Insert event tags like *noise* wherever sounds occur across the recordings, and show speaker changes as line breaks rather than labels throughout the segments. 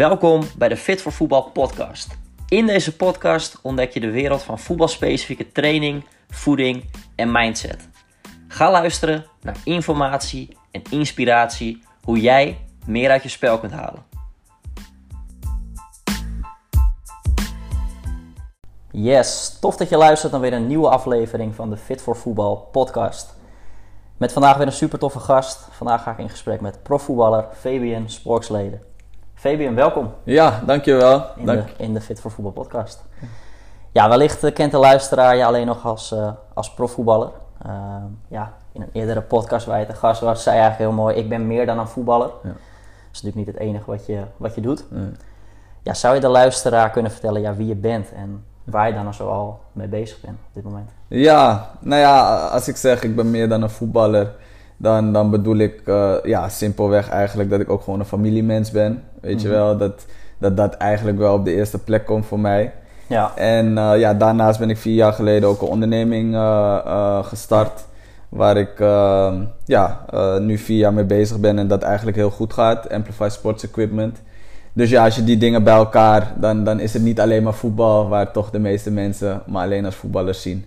Welkom bij de Fit voor Voetbal podcast. In deze podcast ontdek je de wereld van voetbalspecifieke training, voeding en mindset. Ga luisteren naar informatie en inspiratie hoe jij meer uit je spel kunt halen. Yes, tof dat je luistert naar weer een nieuwe aflevering van de Fit voor Voetbal podcast. Met vandaag weer een super toffe gast. Vandaag ga ik in gesprek met profvoetballer Fabian Sporksleden. Fabian, welkom.
Ja, dankjewel.
In,
Dank.
de, in de Fit voor Voetbal podcast. Ja, wellicht eh, kent de luisteraar je alleen nog als, uh, als profvoetballer. Uh, ja, in een eerdere podcast waar je te gast was, zei je eigenlijk heel mooi: Ik ben meer dan een voetballer. Ja. Dat is natuurlijk niet het enige wat je, wat je doet. Nee. Ja, zou je de luisteraar kunnen vertellen ja, wie je bent en waar je dan al mee bezig bent op dit moment?
Ja, nou ja, als ik zeg ik ben meer dan een voetballer, dan, dan bedoel ik uh, ja, simpelweg eigenlijk dat ik ook gewoon een familiemens ben. Weet je wel, dat, dat dat eigenlijk wel op de eerste plek komt voor mij. Ja. En uh, ja, daarnaast ben ik vier jaar geleden ook een onderneming uh, gestart. Waar ik ja, nu vier jaar mee bezig ben en dat eigenlijk heel goed gaat. Amplify Sports Equipment. Dus ja, als je die dingen bij elkaar, dan, dan is het niet alleen maar voetbal waar toch de meeste mensen maar alleen als voetballers zien.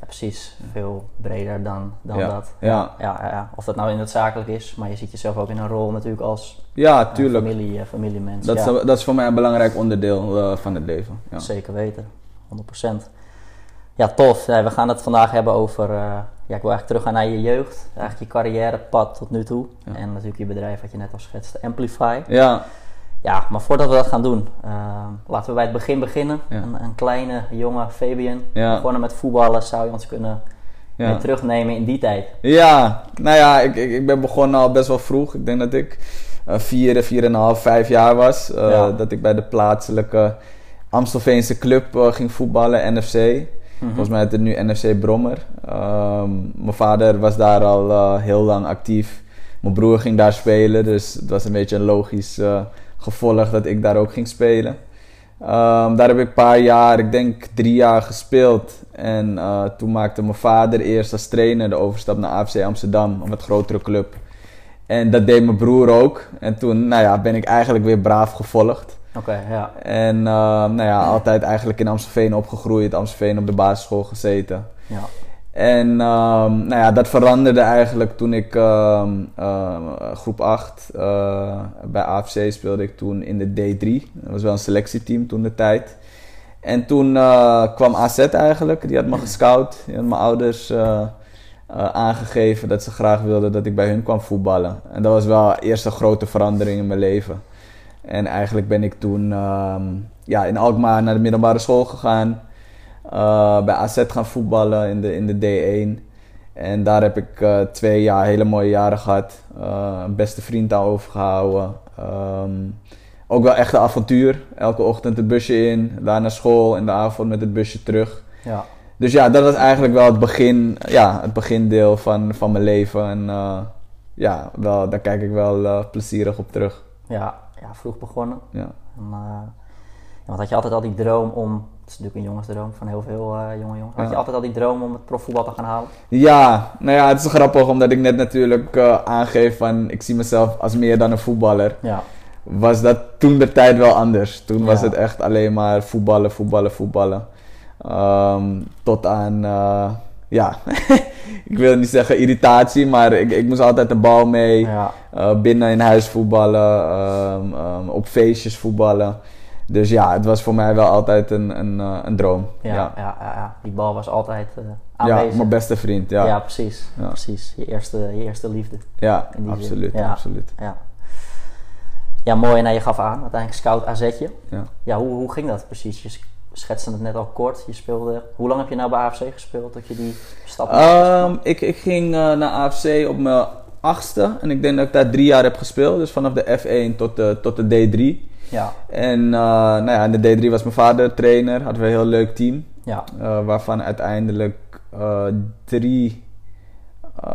Ja, precies, veel breder dan, dan
ja.
dat.
Ja.
Ja, ja. Of dat nou in het zakelijk is, maar je ziet jezelf ook in een rol natuurlijk als
ja, tuurlijk.
Uh, familie, uh, familiemens.
Dat, is, dat is voor mij een belangrijk onderdeel uh, van het leven. Ja.
Zeker weten, 100%. Ja, tof. we gaan het vandaag hebben over, ja, ik wil eigenlijk teruggaan naar je jeugd. Eigenlijk je carrièrepad tot nu toe. En natuurlijk je bedrijf wat je net al schetste, Amplify.
Ja.
Ja, maar voordat we dat gaan doen, uh, laten we bij het begin beginnen. Ja. Een, een, kleine jonge Fabian, ja. begonnen met voetballen, zou je ons kunnen ja. terugnemen in die tijd?
Ja, nou ja, ik, ik, ik, ben begonnen al best wel vroeg. Ik denk dat ik uh, vier, vier en een half, vijf jaar was. Uh, dat ik bij de plaatselijke Amstelveense club ging voetballen, NFC. Mm -hmm. Volgens mij heet het nu NFC Brommer. Um, mijn vader was daar al heel lang actief. Mijn broer ging daar spelen, dus het was een beetje een logisch gevolg dat ik daar ook ging spelen. Um, daar heb ik een paar jaar, ik denk drie jaar gespeeld. En uh, toen maakte mijn vader eerst als trainer de overstap naar AFC Amsterdam, een wat grotere club. En dat deed mijn broer ook. En toen nou ja, ben ik eigenlijk weer braaf gevolgd.
Oké, okay, ja.
En uh, nou ja, altijd eigenlijk in Amstelveen opgegroeid, Amstelveen op de basisschool gezeten.
Ja.
En um, nou ja, dat veranderde eigenlijk toen ik um, uh, groep 8 uh, bij AFC speelde ik toen in de D3. Dat was wel een selectieteam toen de tijd. En toen uh, kwam AZ eigenlijk, die had me gescout. Die had mijn ouders aangegeven dat ze graag wilden dat ik bij hun kwam voetballen. En dat was wel de eerste grote verandering in mijn leven. En eigenlijk ben ik toen ja, in Alkmaar naar de middelbare school gegaan. Uh, bij AZ gaan voetballen in de, in de D1. En daar heb ik uh, twee jaar, hele mooie jaren gehad. Uh, een beste vriend aan overgehouden. Um, ook wel echt een avontuur. Elke ochtend het busje in, daar naar school en de avond met het busje terug.
Ja.
Dus ja, dat was eigenlijk wel het begin, ja, het begindeel van, van mijn leven. En ja, wel, daar kijk ik wel plezierig op terug.
Ja, ja vroeg begonnen.
Ja.
En, ja, want had je altijd al die droom om is natuurlijk een jongensdroom van heel veel uh, jonge jongens. Had je
Ja.
altijd al die droom om het profvoetbal te gaan halen?
Ja, nou ja, het is grappig omdat ik net natuurlijk uh, aangeef van ik zie mezelf als meer dan een voetballer.
Ja.
Was dat toen de tijd wel anders. Toen was het echt alleen maar voetballen, voetballen, voetballen. Ehm, tot aan, uh, ja, *laughs* ik wil niet zeggen irritatie, maar ik, ik moest altijd de bal mee.
Ja.
Binnen in huis voetballen, ehm, ehm, op feestjes voetballen. Dus ja, het was voor mij wel altijd een, een, uh, een droom.
Ja, ja.
ja.
Ja, ja, die bal was altijd uh,
Ja,
aanwezig.
mijn beste vriend. Ja,
Ja,
ja,
precies.
Ja.
precies. Je, eerste, je eerste liefde. die
absoluut.
Ja.
absoluut.
Ja. ja, mooi. Nou, je gaf aan, uiteindelijk scout AZ'tje.
Ja.
Ja, hoe, hoe ging dat precies? Je schetste het net al kort. Je speelde... Hoe lang heb je nou bij AFC gespeeld dat je die stap?
Um, ik, ik ging uh, naar AFC op mijn achtste. En ik denk dat ik daar drie jaar heb gespeeld. Dus vanaf de F1 tot de, tot de D3.
Ja,
En uh, nou ja, in de D3 was mijn vader trainer. Hadden we een heel leuk team.
ja.
Uh, waarvan uiteindelijk uh, drie,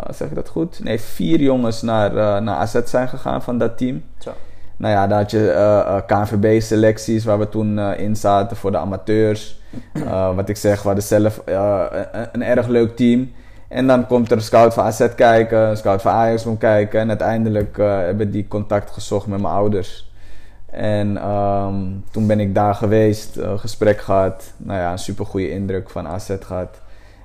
zeg ik dat goed? Nee, vier jongens naar, naar AZ zijn gegaan van dat team.
Zo.
Nou ja, daar had je KNVB-selecties waar we toen in zaten voor de amateurs. Wat ik zeg, we hadden zelf een, een erg leuk team. En dan komt er een scout van AZ kijken, een scout van Ajax komt kijken. En uiteindelijk uh, hebben die contact gezocht met mijn ouders. En ehm, toen ben ik daar geweest, uh, gesprek gehad. Nou ja, een super goede indruk van AZ gehad.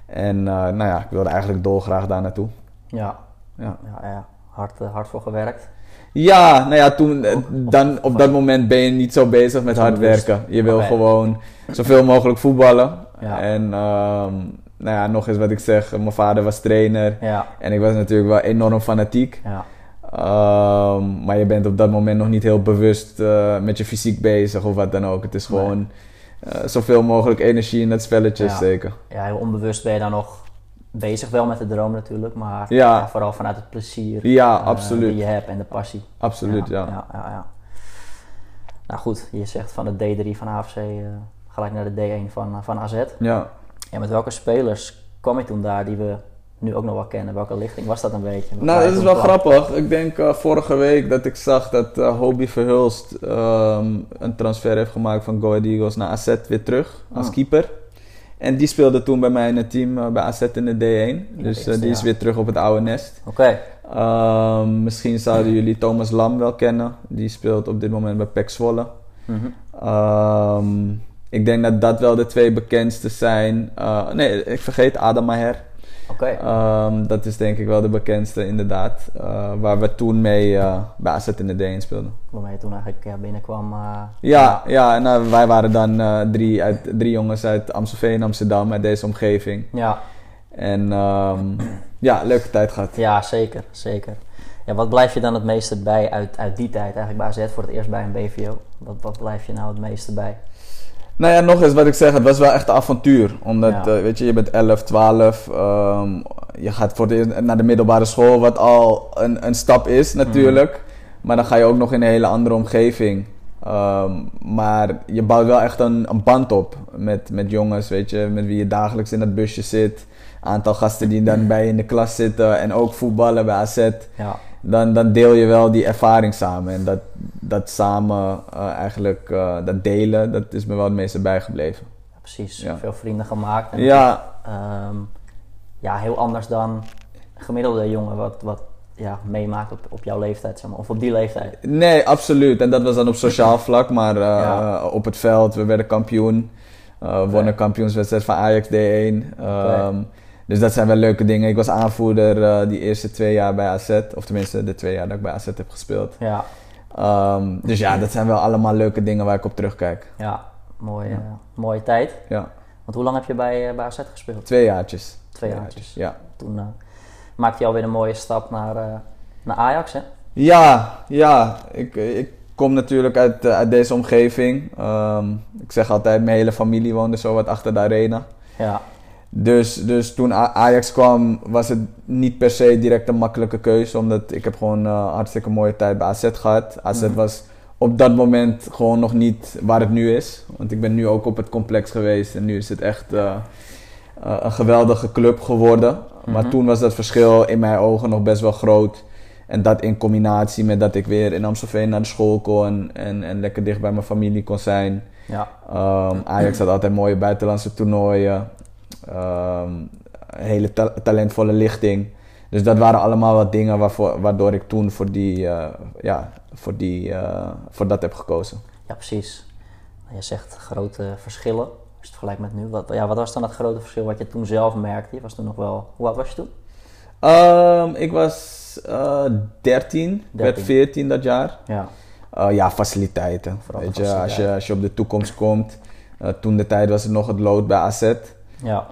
En uh, nou ja, ik wilde eigenlijk dolgraag daar naartoe.
Ja, ja. ja, ja. Hard, hard voor gewerkt.
Ja, nou ja, toen, dan, op dat moment ben je niet zo bezig met hard werken. Je wil gewoon zoveel mogelijk voetballen. Ja. En um, nou ja, nog eens wat ik zeg, mijn vader was trainer. Ja. En ik was natuurlijk wel enorm fanatiek. Ja. Um, maar je bent op dat moment nog niet heel bewust uh, met je fysiek bezig of wat dan ook. Het is gewoon nee. uh, zoveel mogelijk energie in dat spelletje
ja.
steken.
Ja, heel onbewust ben je dan nog bezig wel met de droom natuurlijk, maar ja. vooral vanuit het plezier
ja, uh, absoluut.
die je hebt en de passie.
Absoluut, ja.
ja. ja nou goed, je zegt van de D3 van AFC gelijk naar de D1 van, van AZ.
Ja.
Ja, met welke spelers kwam je toen daar die we nu ook nog wel kennen? Welke lichting was dat een beetje?
Nou, dat is wel grappig. Ik denk uh, vorige week dat ik zag dat uh, Hobie Verhulst um, een transfer heeft gemaakt van Go Ahead Eagles naar AZ weer terug als oh. keeper. En die speelde toen bij mij in het team uh, bij AZ in de D1. dus die ja. is weer terug op het oude nest.
Oké.
Okay. Um, misschien zouden jullie Thomas Lam wel kennen. Die speelt op dit moment bij PEC Zwolle. Mm -hmm. um, ik denk dat dat wel de twee bekendste zijn. Nee, ik vergeet Adam Maher.
Oké.
Okay. Um, dat is denk ik wel de bekendste inderdaad. Uh, waar we toen mee uh, bij AZ in de D1 speelden.
Waarmee je toen eigenlijk ja, binnenkwam.
ja, ja en wij waren dan drie, uit, drie jongens uit Amstelveen, Amsterdam, uit deze omgeving.
Ja.
En um, ja, leuke tijd gehad.
Ja, zeker, zeker. Ja, wat blijf je dan het meeste bij uit, uit die tijd eigenlijk bij AZ voor het eerst bij een BVO? Wat, wat blijf je nou het meeste bij?
Nou ja, nog eens wat ik zeg, het was wel echt een avontuur. Omdat, ja. uh, weet je, je bent 11, 12. Um, je gaat voor de, naar de middelbare school, wat al een, een stap is natuurlijk. Mm. Maar dan ga je ook nog in een hele andere omgeving. Um, maar je bouwt wel echt een, een band op met, met jongens, weet je, met wie je dagelijks in dat busje zit. Aantal gasten die dan bij je in de klas zitten en ook voetballen bij AZ.
Ja
dan, dan deel je wel die ervaring samen. En dat, dat samen uh, eigenlijk, uh, dat delen, dat is me wel het meeste bijgebleven.
Ja, precies, ja. veel vrienden gemaakt. En
ja.
Um, ja, heel anders dan gemiddelde jongen wat, wat ja, meemaakt op, op jouw leeftijd, zeg maar, of op die leeftijd.
Nee, absoluut. En dat was dan op sociaal *laughs* vlak, maar uh, ja. op het veld, we werden kampioen. Uh, okay. wonnen kampioenswedstrijd van Ajax D1. Um, okay. Dus dat zijn wel leuke dingen. Ik was aanvoerder uh, die eerste twee jaar bij AZ. Of tenminste de twee jaar dat ik bij AZ heb gespeeld.
Ja.
Um, dus ja, dat zijn wel allemaal leuke dingen waar ik op terugkijk.
Ja, mooie, ja. Uh, mooie tijd.
Ja.
Want hoe lang heb je bij, uh, bij AZ gespeeld?
Twee jaartjes.
Twee jaartjes.
Ja.
Toen maakte je alweer een mooie stap naar, naar Ajax, hè?
Ja, ja. Ik, ik kom natuurlijk uit, uit deze omgeving. Um, ik zeg altijd, mijn hele familie woonde zo wat achter de arena.
Ja.
Dus, dus toen Ajax kwam, was het niet per se direct een makkelijke keuze. Omdat ik heb gewoon uh, hartstikke mooie tijd bij AZ gehad. AZ mm. was op dat moment gewoon nog niet waar het nu is. Want ik ben nu ook op het complex geweest. En nu is het echt uh, uh, een geweldige club geworden. Maar toen was dat verschil in mijn ogen nog best wel groot. En dat in combinatie met dat ik weer in Amstelveen naar de school kon. En, en lekker dicht bij mijn familie kon zijn.
Ja.
Um, Ajax had altijd mooie buitenlandse toernooien. Um, hele ta talentvolle lichting. Dus dat waren allemaal wat dingen waarvoor, waardoor ik toen voor, die, uh, ja, voor, die, uh, voor dat heb gekozen.
Ja, precies. Je zegt grote verschillen. Als je het vergelijkt met nu. Wat, ja, wat was dan het grote verschil wat je toen zelf merkte? Je was toen nog wel... Hoe oud was je toen?
Um, ik was uh, 13, 13, werd 14 dat jaar.
Ja,
ja faciliteiten. Vooral Weet je, als je, als je op de toekomst komt. toen de tijd was het nog het lood bij AZ.
Ja.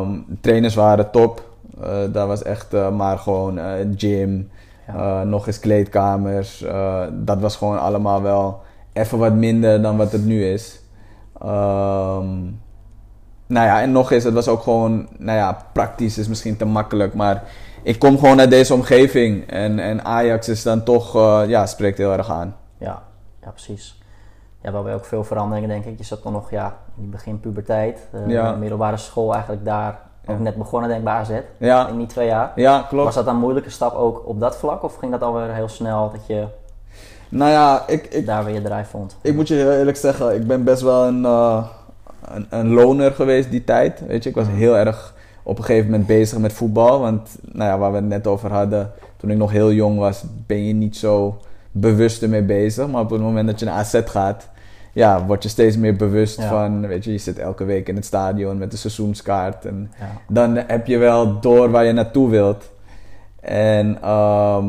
Um, trainers waren top. Uh, dat was echt uh, maar gewoon uh, gym, ja. nog eens kleedkamers. dat was gewoon allemaal wel even wat minder dan wat het nu is. Um, nou ja, en nog eens, het was ook gewoon, nou ja, praktisch is misschien te makkelijk, maar ik kom gewoon uit deze omgeving en, en Ajax is dan toch, ja, spreekt heel erg aan.
Ja, ja precies ja, waarbij ook veel veranderingen, denk ik. Je zat dan nog ja, in begin puberteit, uh,
ja.
middelbare school eigenlijk daar ook ja. net begonnen, denk ik, bij AZ.
Ja.
In die twee jaar.
Ja, klopt.
Was dat een moeilijke stap ook op dat vlak? Of ging dat alweer heel snel dat je
nou ja, ik, ik,
daar weer je drijf vond?
Ik moet je heel eerlijk zeggen, ik ben best wel een, uh, een, een loner geweest die tijd. Weet je, ik was heel erg op een gegeven moment bezig met voetbal. Want nou ja, waar we het net over hadden, toen ik nog heel jong was, ben je niet zo bewust ermee bezig. Maar op het moment dat je naar AZ gaat, ja, word je steeds meer bewust
Ja.
van, weet je, je zit elke week in het stadion met de seizoenskaart. En
Ja.
dan heb je wel door waar je naartoe wilt. En ehm,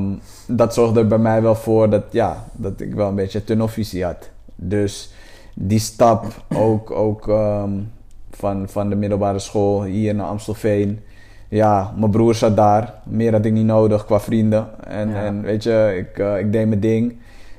dat zorgde er bij mij wel voor dat, ja, dat ik wel een beetje tunnelvisie had. Dus die stap ook, ook ehm, van, van de middelbare school hier naar Amstelveen. Ja, mijn broer zat daar. Meer had ik niet nodig qua vrienden. En,
Ja.
en weet je, ik, eh, ik deed mijn ding.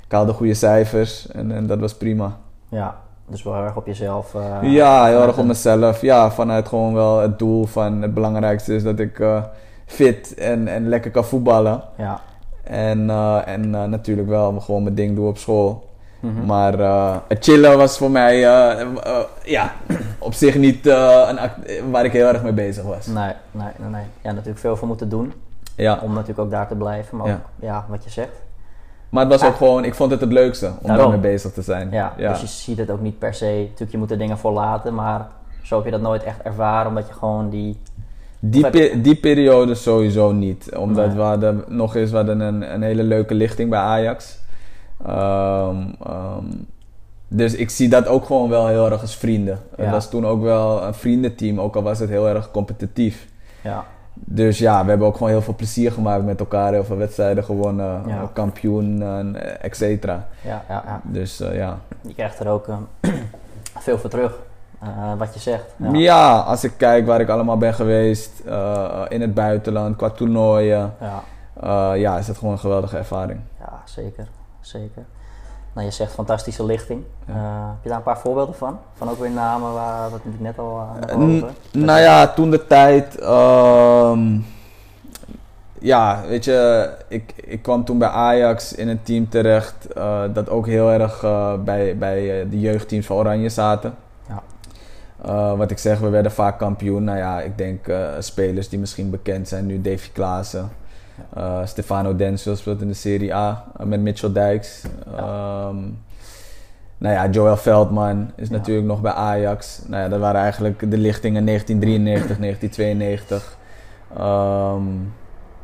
Ik haalde goede cijfers en, en dat was prima.
ja, dus wel heel erg op jezelf. eh,
Ja, heel erg op mezelf. Ja, vanuit gewoon wel het doel van het belangrijkste is dat ik eh, fit en, en lekker kan voetballen.
Ja.
En, en natuurlijk wel gewoon mijn ding doen op school.
Mhm.
Maar eh, het chillen was voor mij eh, eh, ja, *clears throat* op zich niet eh, een waar ik heel erg mee bezig was.
Nee, nee, nee, nee. Ja, natuurlijk veel voor moeten doen.
Ja.
Om natuurlijk ook daar te blijven. Maar
Ja.
ook, ja, wat je zegt.
Maar het was ook
Ah.
gewoon, ik vond het het leukste om daarmee bezig te zijn.
Ja, dus je ziet het ook niet per se. Natuurlijk, je moet er dingen voor laten. Maar zo heb je dat nooit echt ervaren. Omdat je gewoon die...
Die, pe- die periode sowieso niet. Omdat
Nee.
we hadden nog eens we hadden een, een hele leuke lichting bij Ajax. Ehm, ehm, dus ik zie dat ook gewoon wel heel erg als vrienden. Het
Ja.
was toen ook wel een vriendenteam, ook al was het heel erg competitief.
Ja,
Dus ja, we hebben ook gewoon heel veel plezier gemaakt met elkaar. Heel veel wedstrijden gewonnen,
Ja.
kampioen, et cetera.
ja, ja. ja.
Dus eh, ja.
Je krijgt er ook eh, *clears throat* veel voor terug. eh, wat je zegt. Ja.
ja. als ik kijk waar ik allemaal ben geweest, eh, in het buitenland, qua toernooien.
Ja,
ja, is het gewoon een geweldige ervaring.
ja, zeker. Zeker. Nou, je zegt fantastische lichting.
Ja.
Eh, heb je daar een paar voorbeelden van? Van ook weer namen waar wat ik net al uh,
Eh, n- nou ja, toen de tijd. ehm, ja, weet je, ik, ik kwam toen bij Ajax in een team terecht. eh, dat ook heel erg eh, bij, bij eh, de jeugdteams van Oranje zaten.
Ja.
Eh, wat ik zeg, we werden vaak kampioen. Nou ja, ik denk eh, spelers die misschien bekend zijn nu, Davy Klaassen. Eh, Stefano Denzel speelt in de Serie A eh, met Mitchell Dijks. Ehm, nou ja, Joel Veldman is natuurlijk nog bij Ajax. Nou ja, dat waren eigenlijk de lichtingen 1993, 1992. *clears throat* Ehm,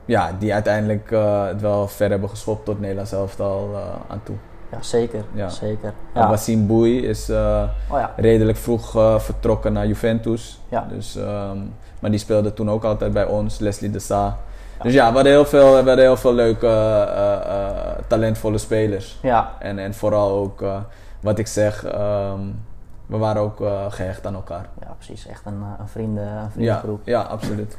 ja, die uiteindelijk eh, het wel ver hebben geschopt tot Nederlands elftal eh aan toe.
Ja, zeker.
Ja.
zeker.
Ja. Wassim Boei is
Oh ja,
redelijk vroeg vertrokken naar Juventus.
Ja.
Dus, ehm, maar die speelde toen ook altijd bij ons, Leslie de Sa. Dus ja, we hadden heel veel, we hadden heel veel leuke, eh, eh, talentvolle spelers.
ja,
En, en vooral ook, eh, wat ik zeg, ehm, we waren ook eh, gehecht aan elkaar.
ja, precies. Echt een, eh, een, vrienden, een
Ja,
vriendengroep.
ja, absoluut.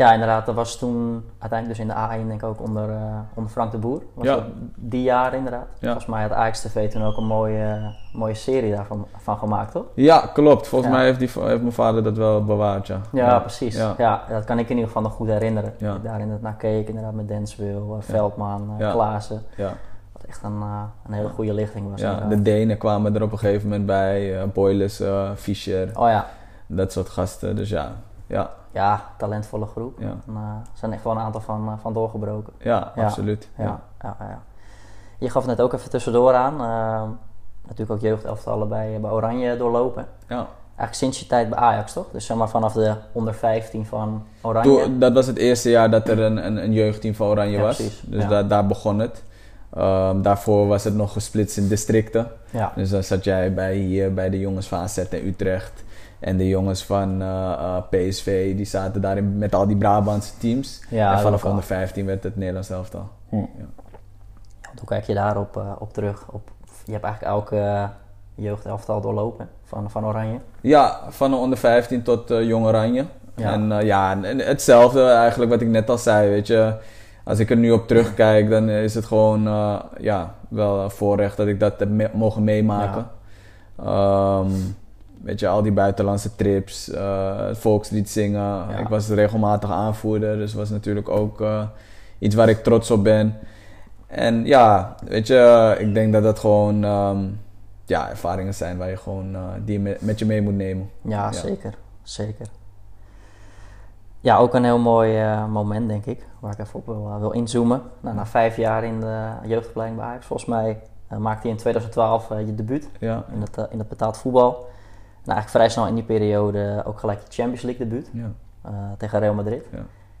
Ja, inderdaad. Dat was toen uiteindelijk dus in de A1 denk ik ook onder, eh, onder Frank de Boer. Was
Ja.
dat die jaar inderdaad.
Ja.
Volgens mij had Ajax TV toen ook een mooie, mooie serie daarvan van gemaakt, toch?
Ja, klopt. Volgens
Ja.
mij heeft, die, heeft mijn vader dat wel bewaard, ja.
Ja, precies.
Ja.
Dat kan ik in ieder geval nog goed herinneren.
Ja.
Ik daar inderdaad naar keek, inderdaad met Denswil, eh, Veldman, eh
Ja.
Klaassen.
ja.
Wat echt een, een hele goede lichting was.
ja
inderdaad.
de Denen kwamen er op een gegeven moment bij. Boilers, eh, Fischer,
Oh ja.
dat soort gasten. Dus ja, ja,
Ja, talentvolle groep.
Ja.
En, eh, er zijn echt wel een aantal van, eh, van doorgebroken.
ja, absoluut.
Ja.
Ja.
Ja, ja, Je gaf net ook even tussendoor aan. eh, natuurlijk ook jeugdelftallen bij, bij Oranje doorlopen.
Ja.
Eigenlijk sinds je tijd bij Ajax, toch? Dus zeg maar vanaf de onder 15 van Oranje.
Toen, dat was het eerste jaar dat er een, een, een jeugdteam van Oranje
Ja,
was.
precies.
Dus
Ja.
daar, daar begon het. Ehm, daarvoor was het nog gesplitst in districten.
Ja,
Dus dan zat jij bij hier bij de jongens van AZ en Utrecht. En de jongens van eh, eh, PSV, die zaten daarin met al die Brabantse teams.
Ja,
en vanaf onder 15 werd het Nederlands elftal.
want hoe kijk je daarop eh, op terug? Op, je hebt eigenlijk elke eh, jeugdelftal doorlopen van, van Oranje.
Ja, van onder 15 tot Jong Oranje.
Ja.
En ja, en hetzelfde eigenlijk wat ik net al zei, weet je. Als ik er nu op terugkijk, dan is het gewoon eh, ja, wel een voorrecht dat ik dat heb me- mogen meemaken. Ehm, weet je, al die buitenlandse trips, eh, het volkslied zingen.
Ja.
Ik was regelmatig aanvoerder, dus was natuurlijk ook eh, iets waar ik trots op ben. En ja, weet je, ik denk dat dat gewoon ehm, ja, ervaringen zijn waar je gewoon eh, die je met, met je mee moet nemen.
Ja,
Ja.
zeker. Zeker. Ja, ook een heel mooi eh, moment, denk ik, waar ik even op wil, eh, wil inzoomen. Nou, na vijf jaar in de jeugdopleiding bij Ajax, volgens mij eh, maakte hij in 2012 eh, je debuut
Ja,
in het, in het betaald voetbal. En eigenlijk vrij snel in die periode ook gelijk je Champions League debuut
ja.
tegen Real Madrid.
Ja.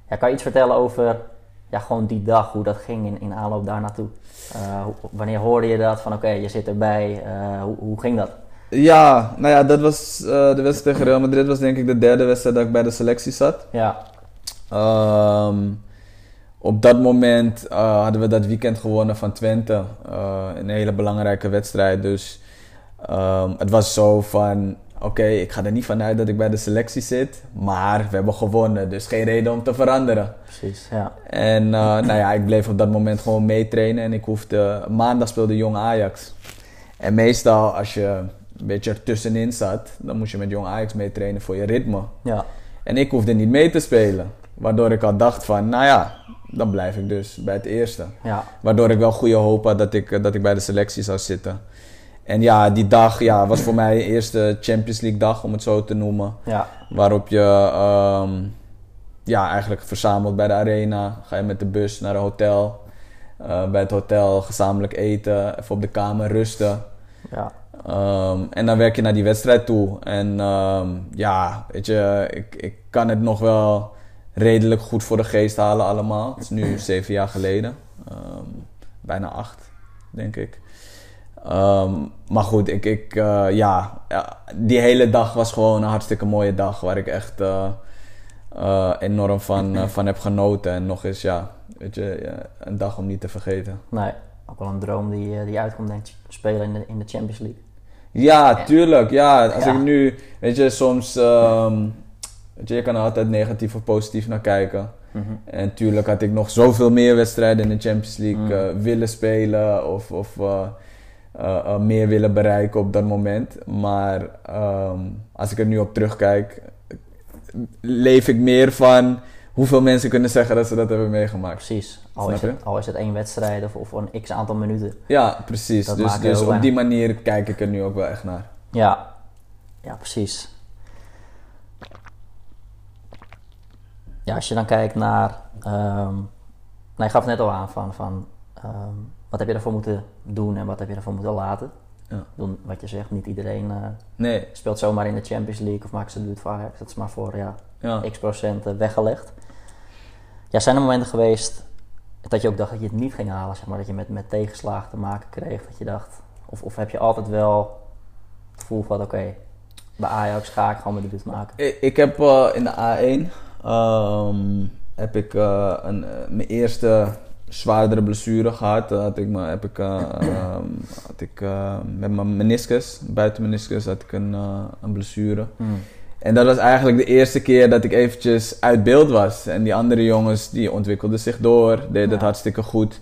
Ja, kan je iets vertellen over ja, gewoon die dag, hoe dat ging in, in aanloop daar naartoe. Wanneer hoorde je dat van oké, je zit erbij, hoe, hoe ging dat?
Ja, nou ja, dat was uh, de wedstrijd tegen Real Madrid was denk ik de derde wedstrijd dat ik bij de selectie zat.
Ja.
Um, op dat moment hadden we dat weekend gewonnen van Twente. een hele belangrijke wedstrijd. Dus um, het was zo van oké, ik ga er niet vanuit dat ik bij de selectie zit, maar we hebben gewonnen, dus geen reden om te veranderen.
Precies, ja.
En nou ja, ik bleef op dat moment gewoon meetrainen en ik hoefde, maandag speelde Jong Ajax. En meestal als je een beetje ertussenin zat, dan moest je met Jong Ajax meetrainen voor je ritme.
Ja.
En ik hoefde niet mee te spelen, waardoor ik al dacht van, nou ja, dan blijf ik dus bij het eerste.
Ja.
Waardoor ik wel goede hoop had dat ik, dat ik bij de selectie zou zitten. En ja, die dag ja, was voor mij de eerste Champions League dag, om het zo te noemen.
Ja.
Waarop je um, ja, eigenlijk verzamelt bij de arena. Ga je met de bus naar een hotel. Uh, bij het hotel gezamenlijk eten, even op de kamer rusten.
Ja.
Um, en dan werk je naar die wedstrijd toe. En um, ja, weet je, ik, ik kan het nog wel redelijk goed voor de geest halen allemaal. Het is nu *clears throat* zeven jaar geleden. bijna acht, denk ik. Maar goed, ik, ik, uh, ja, die hele dag was gewoon een hartstikke mooie dag waar ik echt uh, uh, enorm van, *clears throat* van heb genoten. En nog eens, ja, weet je, een dag om niet te vergeten.
Nee, ook wel een droom die, die uitkomt, denk ik, spelen in de, in de Champions League.
Ja, tuurlijk. Ja, als ik nu, weet je, soms, um, weet je, je kan er altijd negatief of positief naar kijken.
Mm -hmm.
En tuurlijk had ik nog zoveel meer wedstrijden in de Champions League
Mm.
willen spelen of. of uh, uh, meer willen bereiken op dat moment. Maar um, als ik er nu op terugkijk, leef ik meer van hoeveel mensen kunnen zeggen dat ze dat hebben meegemaakt.
Precies. Al, is het, al is het, één wedstrijd of, of een x aantal minuten.
Ja, precies. Dat dus dus op die manier kijk ik er nu ook wel echt naar.
Ja, ja precies. Ja, als je dan kijkt naar. Um, nou, je gaf het net al aan van. van um, wat heb je ervoor moeten doen en wat heb je ervoor moeten laten?
Ja.
Doen wat je zegt, niet iedereen uh,
nee.
speelt zomaar in de Champions League of maakt zijn debuut voor Ajax. Dat is maar voor ja,
ja.
x procent uh, weggelegd. Ja, zijn er momenten geweest dat je ook dacht dat je het niet ging halen, zeg maar, dat je met, met tegenslagen te maken kreeg, dat je dacht, of, of heb je altijd wel het gevoel van, oké, okay, bij Ajax ga ik gewoon mijn debuut maken?
Ik, ik heb uh, in de A1 um, heb ik een, mijn eerste zwaardere blessure gehad. Had ik, me, heb ik, uh, um, *clears throat* had ik met mijn meniscus, buiten meniscus, had ik een, een blessure.
Mm.
En dat was eigenlijk de eerste keer dat ik eventjes uit beeld was. En die andere jongens die ontwikkelden zich door, deden
Ja.
het hartstikke goed.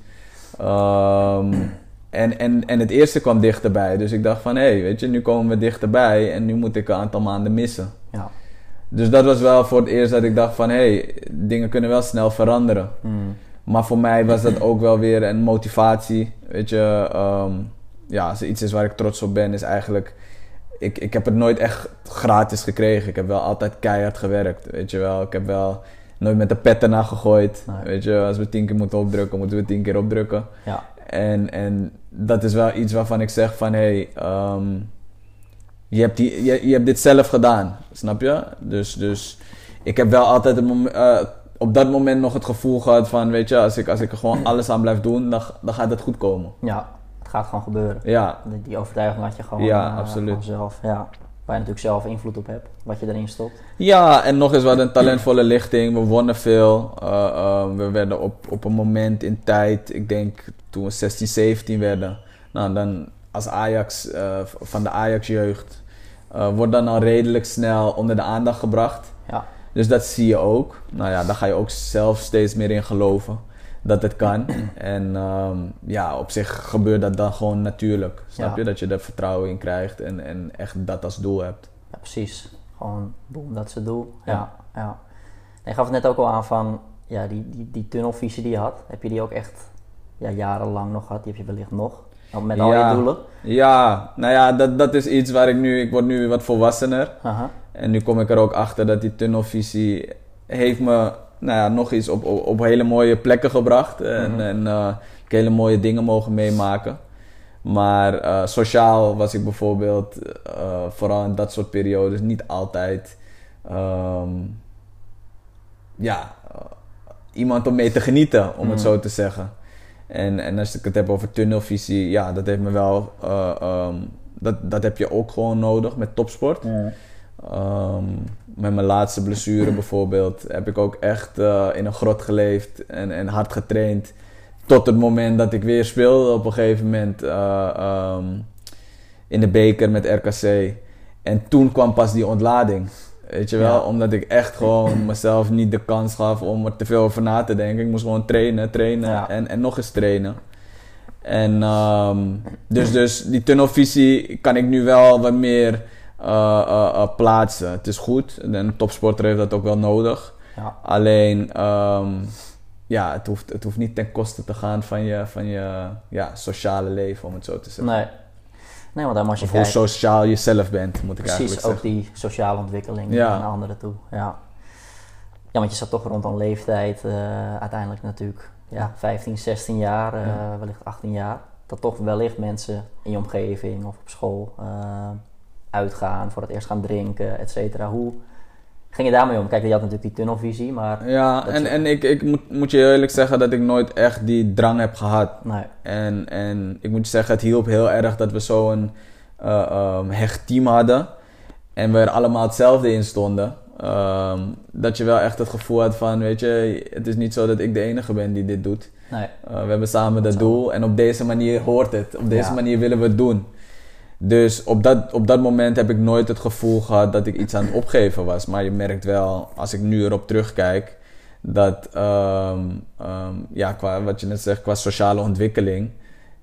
Um, en, en, en het eerste kwam dichterbij. Dus ik dacht van, hé, hey, weet je, nu komen we dichterbij en nu moet ik een aantal maanden missen.
Ja.
Dus dat was wel voor het eerst dat ik dacht van, hé, hey, dingen kunnen wel snel veranderen.
Mm.
Maar voor mij was dat ook wel weer een motivatie. Weet je, um, ja, als er iets is waar ik trots op ben, is eigenlijk. Ik, ik heb het nooit echt gratis gekregen. Ik heb wel altijd keihard gewerkt. Weet je wel, ik heb wel nooit met de pet erna gegooid.
Nee.
Weet je, als we tien keer moeten opdrukken, moeten we tien keer opdrukken.
Ja.
En, en dat is wel iets waarvan ik zeg van hé, hey, um, je, hebt die, je, je hebt dit zelf gedaan. Snap je? Dus, dus ik heb wel altijd moment. Uh, op dat moment nog het gevoel gehad van, weet je, als ik, als ik er gewoon alles aan blijf doen, dan, dan gaat het goed komen.
ja, het gaat gewoon gebeuren.
Ja,
Die, die overtuiging had je gewoon,
Ja,
eh,
absoluut.
gewoon zelf. Ja. Waar je natuurlijk zelf invloed op hebt, wat je erin stopt.
ja en nog eens wat een talentvolle lichting. We wonnen veel. Uh, uh, we werden op, op een moment in tijd, ik denk toen we 16, 17 werden. Nou, dan als Ajax, uh, van de Ajax-jeugd, uh, wordt dan al redelijk snel onder de aandacht gebracht.
Ja.
Dus dat zie je ook. Nou ja, daar ga je ook zelf steeds meer in geloven dat het kan. En um, ja, op zich gebeurt dat dan gewoon natuurlijk. Snap
Ja.
je? Dat je er vertrouwen in krijgt en, en echt dat als doel hebt.
Ja, precies. Gewoon, boem, dat is het doel. Ja,
Ja.
ja. En je gaf het net ook al aan van, ja, die, die, die tunnelvisie die je had, heb je die ook echt ja, jarenlang nog gehad? Die heb je wellicht nog? Met al
Ja.
je doelen?
Ja, nou ja, dat, dat is iets waar ik nu... Ik word nu wat volwassener.
Aha.
En nu kom ik er ook achter dat die tunnelvisie heeft me nou ja, nog eens op, op, op hele mooie plekken gebracht. En,
Mhm.
en uh, ik hele mooie dingen mogen meemaken. Maar uh, sociaal was ik bijvoorbeeld, uh, vooral in dat soort periodes, niet altijd um, ja, iemand om mee te genieten, om het
Mm.
zo te zeggen. En, en als ik het heb over tunnelvisie, ja, dat heeft me wel. eh, ehm, dat, dat heb je ook gewoon nodig met topsport. Ehm, met mijn laatste blessure bijvoorbeeld heb ik ook echt eh, in een grot geleefd en, en hard getraind. Tot het moment dat ik weer speelde op een gegeven moment eh, ehm, in de beker met RKC. En toen kwam pas die ontlading. Weet je wel,
Ja.
omdat ik echt gewoon *clears throat* mezelf niet de kans gaf om er te veel over na te denken. Ik moest gewoon trainen, trainen
Ja.
en, en nog eens trainen. En ehm, dus, dus die tunnelvisie kan ik nu wel wat meer plaatsen. Het is goed. En een topsporter heeft dat ook wel nodig.
Ja.
Alleen, ehm, ja, het hoeft, het hoeft niet ten koste te gaan van je, van je ja, sociale leven, om het zo te zeggen.
Nee. Nee, want dan als je
Of hoe sociaal je zelf bent, moet ik
precies
eigenlijk
ook
zeggen.
die sociale ontwikkeling
Ja.
naar anderen toe. Ja. ja, want je zat toch rond een leeftijd, eh, uiteindelijk natuurlijk ja, 15, 16 jaar, eh,
Ja.
wellicht 18 jaar. Dat toch wellicht mensen in je omgeving of op school eh, uitgaan, voor het eerst gaan drinken, et cetera. Hoe ging je daarmee om? Kijk, je had natuurlijk die tunnelvisie, maar
Ja, en,
je-
en ik, ik moet, moet je eerlijk zeggen dat ik nooit echt die drang heb gehad.
nee.
En, en ik moet je zeggen, het hielp heel erg dat we zo'n eh, ehm, hecht team hadden. En we er allemaal hetzelfde in stonden. Ehm, dat je wel echt het gevoel had van, weet je, het is niet zo dat ik de enige ben die dit doet.
nee.
Uh, we hebben samen dat doel en op deze manier hoort het. Op deze
Ja.
manier willen we het doen. Dus op dat, op dat moment heb ik nooit het gevoel gehad dat ik iets aan het opgeven was. Maar je merkt wel, als ik nu erop terugkijk, dat, ehm, ehm, ja, qua, wat je net zegt, qua sociale ontwikkeling,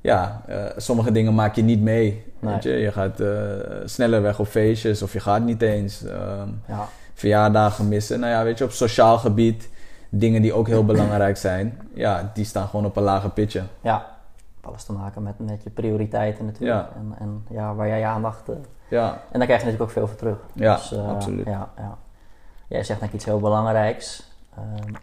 ja, eh, sommige dingen maak je niet mee.
Nee.
Weet je? je gaat eh, sneller weg op feestjes of je gaat niet eens. ehm,
Ja.
verjaardagen missen. Nou ja, weet je, op sociaal gebied, dingen die ook heel belangrijk zijn, ja, die staan gewoon op een lager pitje.
ja, alles te maken met, met je prioriteiten natuurlijk.
Ja.
En, en ja, waar jij je aandacht... eh,
Ja,
en daar krijg je natuurlijk ook veel voor terug.
ja,
Dus, eh,
absoluut.
Ja, ja. Jij zegt denk ik iets heel belangrijks. Ehm,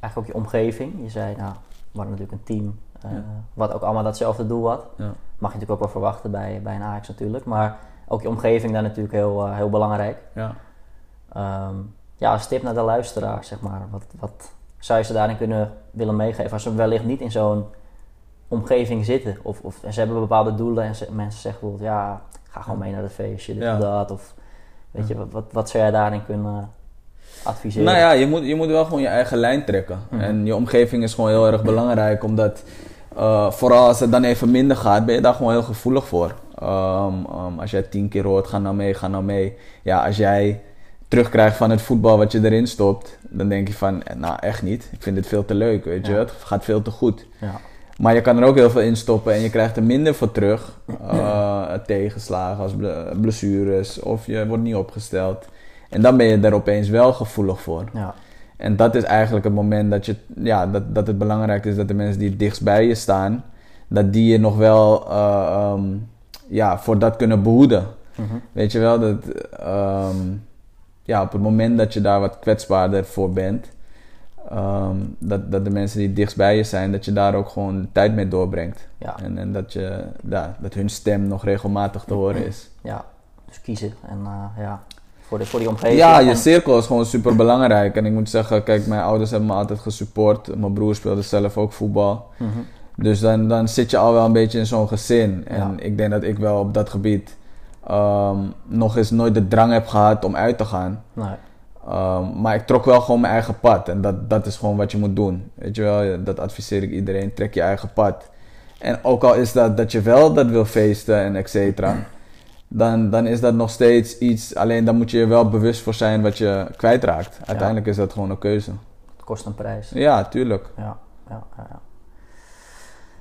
eigenlijk ook je omgeving. Je zei, nou, we hadden natuurlijk een team eh,
Ja.
wat ook allemaal datzelfde doel had.
Ja.
Mag je natuurlijk ook wel verwachten bij, bij een Ajax natuurlijk. Maar ook je omgeving daar natuurlijk heel, heel belangrijk.
Ja.
Ehm, ja, als tip naar de luisteraar, zeg maar. Wat, wat zou je ze daarin kunnen willen meegeven? Als ze wellicht niet in zo'n omgeving zitten. Of, of ze hebben bepaalde doelen en ze- mensen zeggen bijvoorbeeld... Ja, ga gewoon mee naar het feestje, dit
Ja.
of dat. Of weet je, wat, wat, wat zou jij daarin kunnen adviseren?
Nou ja, je moet, je moet wel gewoon je eigen lijn trekken.
Mhm.
En je omgeving is gewoon heel erg belangrijk, omdat eh, vooral als het dan even minder gaat, ben je daar gewoon heel gevoelig voor. Ehm, ehm, als jij tien keer hoort, ga nou mee, ga nou mee. Ja, als jij terugkrijgt van het voetbal wat je erin stopt, dan denk je van, eh, nou echt niet. Ik vind het veel te leuk, weet je. Het gaat veel te goed.
Ja,
Maar je kan er ook heel veel in stoppen en je krijgt er minder voor terug. Eh, tegenslagen als ble- blessures of je wordt niet opgesteld. En dan ben je er opeens wel gevoelig voor.
ja,
En dat is eigenlijk het moment dat, je, ja, dat, dat het belangrijk is dat de mensen die het dichtst bij je staan, dat die je nog wel eh, ehm, ja, voor dat kunnen behoeden.
Mhm.
Weet je wel, dat ehm, ja, op het moment dat je daar wat kwetsbaarder voor bent, ehm, dat, dat de mensen die dichtst bij je zijn, dat je daar ook gewoon tijd mee doorbrengt.
ja,
En, en dat, je, ja, dat hun stem nog regelmatig te horen is.
ja. Dus kiezen. En eh, ja, voor, de, voor die omgeving.
Ja, je
En-
cirkel is gewoon super belangrijk. En ik moet zeggen, kijk, mijn ouders hebben me altijd gesupport. Mijn broer speelde zelf ook voetbal.
Mhm.
Dus dan, dan zit je al wel een beetje in zo'n gezin. En
Ja.
ik denk dat ik wel op dat gebied ehm, nog eens nooit de drang heb gehad om uit te gaan.
Nee.
Ehm, maar ik trok wel gewoon mijn eigen pad. En dat, dat is gewoon wat je moet doen. Weet je wel, dat adviseer ik iedereen. Trek je eigen pad. En ook al is dat dat je wel dat wil feesten en et cetera. Dan, dan is dat nog steeds iets. Alleen dan moet je er wel bewust voor zijn wat je kwijtraakt. Uiteindelijk is dat gewoon een keuze.
Het kost een prijs.
Ja, tuurlijk.
Ja, ja, ja. Ja,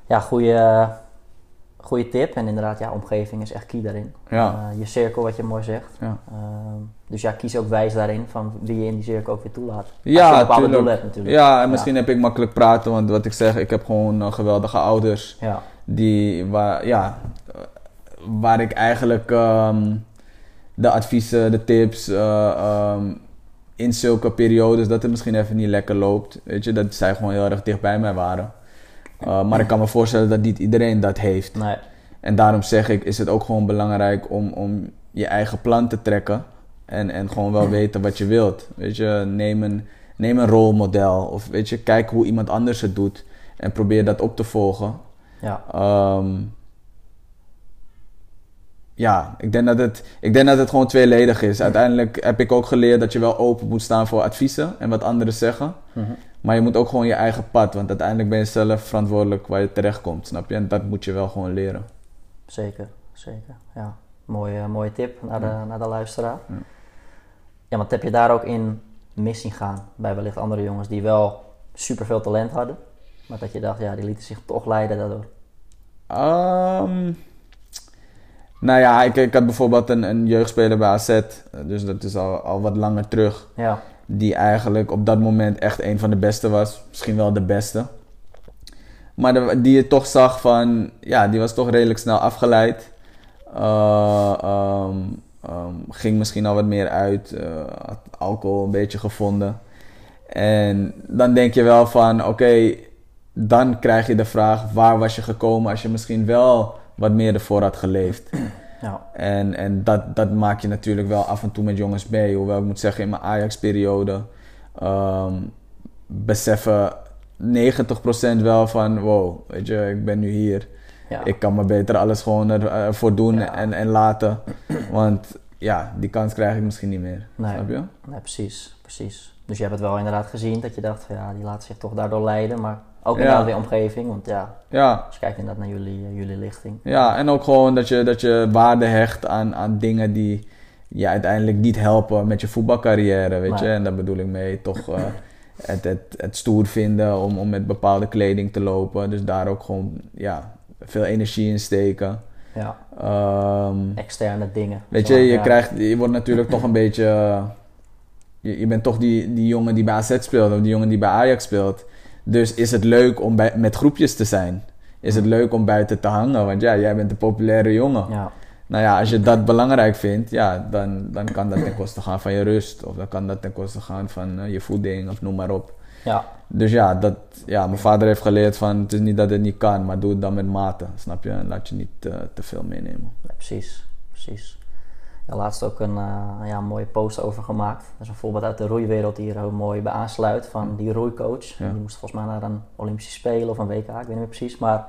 ja goede, goede tip. En inderdaad, ja, omgeving is echt key daarin.
Ja.
Eh, je cirkel, wat je mooi zegt.
Ja.
Ehm, dus ja, kies ook wijs daarin van wie je in die cirkel ook weer toelaat. Als je
Ja,
een bepaalde
tuurlijk.
doelen hebt natuurlijk.
Ja, en misschien heb ik makkelijk praten, want wat ik zeg, ik heb gewoon eh, geweldige ouders.
Ja,
Die, waar, ja, waar ik eigenlijk ehm, de adviezen, de tips eh, ehm, in zulke periodes dat het misschien even niet lekker loopt, weet je, dat zij gewoon heel erg dicht bij mij waren. Eh, maar ik kan me voorstellen dat niet iedereen dat heeft.
nee,
En daarom zeg ik, is het ook gewoon belangrijk om, om je eigen plan te trekken. En, en gewoon wel weten wat je wilt. Weet je, neem een neem een rolmodel. Of weet je, kijk hoe iemand anders het doet. En probeer dat op te volgen.
Ja.
Ehm, ja, ik denk, dat het, ik denk dat het gewoon tweeledig is. Uiteindelijk heb ik ook geleerd dat je wel open moet staan voor adviezen en wat anderen zeggen.
Mhm.
Maar je moet ook gewoon je eigen pad, want uiteindelijk ben je zelf verantwoordelijk waar je terechtkomt, snap je? En dat moet je wel gewoon leren.
Zeker, zeker. Ja, mooie, mooie tip naar de,
Ja.
naar de luisteraar.
Ja.
Ja. want heb je daar ook in mis zien gaan bij wellicht andere jongens die wel superveel talent hadden, maar dat je dacht, ja, die lieten zich toch leiden daardoor.
Ehm, nou ja, ik, ik had bijvoorbeeld een, een jeugdspeler bij AZ, eh, dus dat is al, al wat langer terug.
Ja,
Die eigenlijk op dat moment echt een van de beste was. Misschien wel de beste. Maar de- die je toch zag van, ja, die was toch redelijk snel afgeleid. Eh, ehm, ehm, ging misschien al wat meer uit. eh, had alcohol een beetje gevonden. En dan denk je wel van, oké, dan krijg je de vraag, waar was je gekomen als je misschien wel wat meer ervoor had geleefd?
Ja,
En, en dat, dat maak je natuurlijk wel af en toe met jongens mee. Hoewel ik moet zeggen, in mijn Ajax-periode ehm, beseffen 90% wel van... Wow, weet je, ik ben nu hier.
ja.
Ik kan me beter alles gewoon er- ervoor doen
Ja.
en, en laten. Want ja, die kans krijg ik misschien niet meer.
Nee.
Snap je?
Nee, precies, precies. Dus je hebt het wel inderdaad gezien dat je dacht van ja, die laat zich toch daardoor leiden, maar ook
Ja.
inderdaad weer omgeving, want ja,
Ja,
als je kijkt inderdaad naar jullie, eh, jullie lichting.
Ja, en ook gewoon dat je, dat je waarde hecht aan, aan dingen die je uiteindelijk niet helpen met je voetbalcarrière, weet je. En daar bedoel ik mee toch eh, het, het, het stoer vinden om, om met bepaalde kleding te lopen. Dus daar ook gewoon ja, veel energie in steken.
Ja,
Ehm,
externe dingen.
weet je, je,
ja.
krijgt, je wordt natuurlijk toch een *laughs* beetje... eh, je, je bent toch die, die jongen die bij AZ speelt of die jongen die bij Ajax speelt. Dus is het leuk om bij, met groepjes te zijn. Is het leuk om buiten te hangen, want ja, jij bent de populaire jongen.
Ja,
Nou ja, als je dat belangrijk vindt, ja, dan, dan kan dat ten koste gaan van je rust. Of dan kan dat ten koste gaan van eh, je voeding of noem maar op.
ja,
Dus ja, dat, ja, mijn vader heeft geleerd van het is niet dat het niet kan, maar doe het dan met mate, snap je? En laat je niet eh, te veel meenemen.
precies, precies. Laatst ook een, eh, ja, mooie post over gemaakt. Dat is een voorbeeld uit de roeiwereld die hier heel mooi bij aansluit. Van die roeicoach.
Ja.
Die moest volgens mij naar een Olympische Spelen of een WK, ik weet niet meer precies. Maar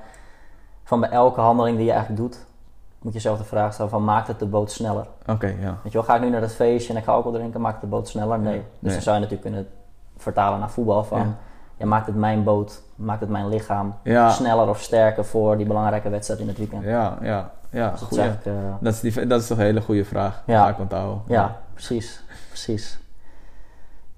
van bij elke handeling die je eigenlijk doet, moet je zelf de vraag stellen van maakt het de boot sneller?
Oké, ja.
Weet je wel, ga ik nu naar dat feestje en ik ga alcohol drinken, maakt de boot sneller? Nee. Dus
nee.
dan zou je natuurlijk kunnen vertalen naar voetbal van...
Ja.
Ja. maakt het mijn boot, maakt het mijn lichaam
Ja.
sneller of sterker voor die belangrijke wedstrijd in het weekend?
Ja, ja, ja,
Dus dat
goed.
is eigenlijk, eh,
Dat, is die, dat is toch een hele goede vraag.
Ja.
Ik onthouden.
Ja, precies. precies.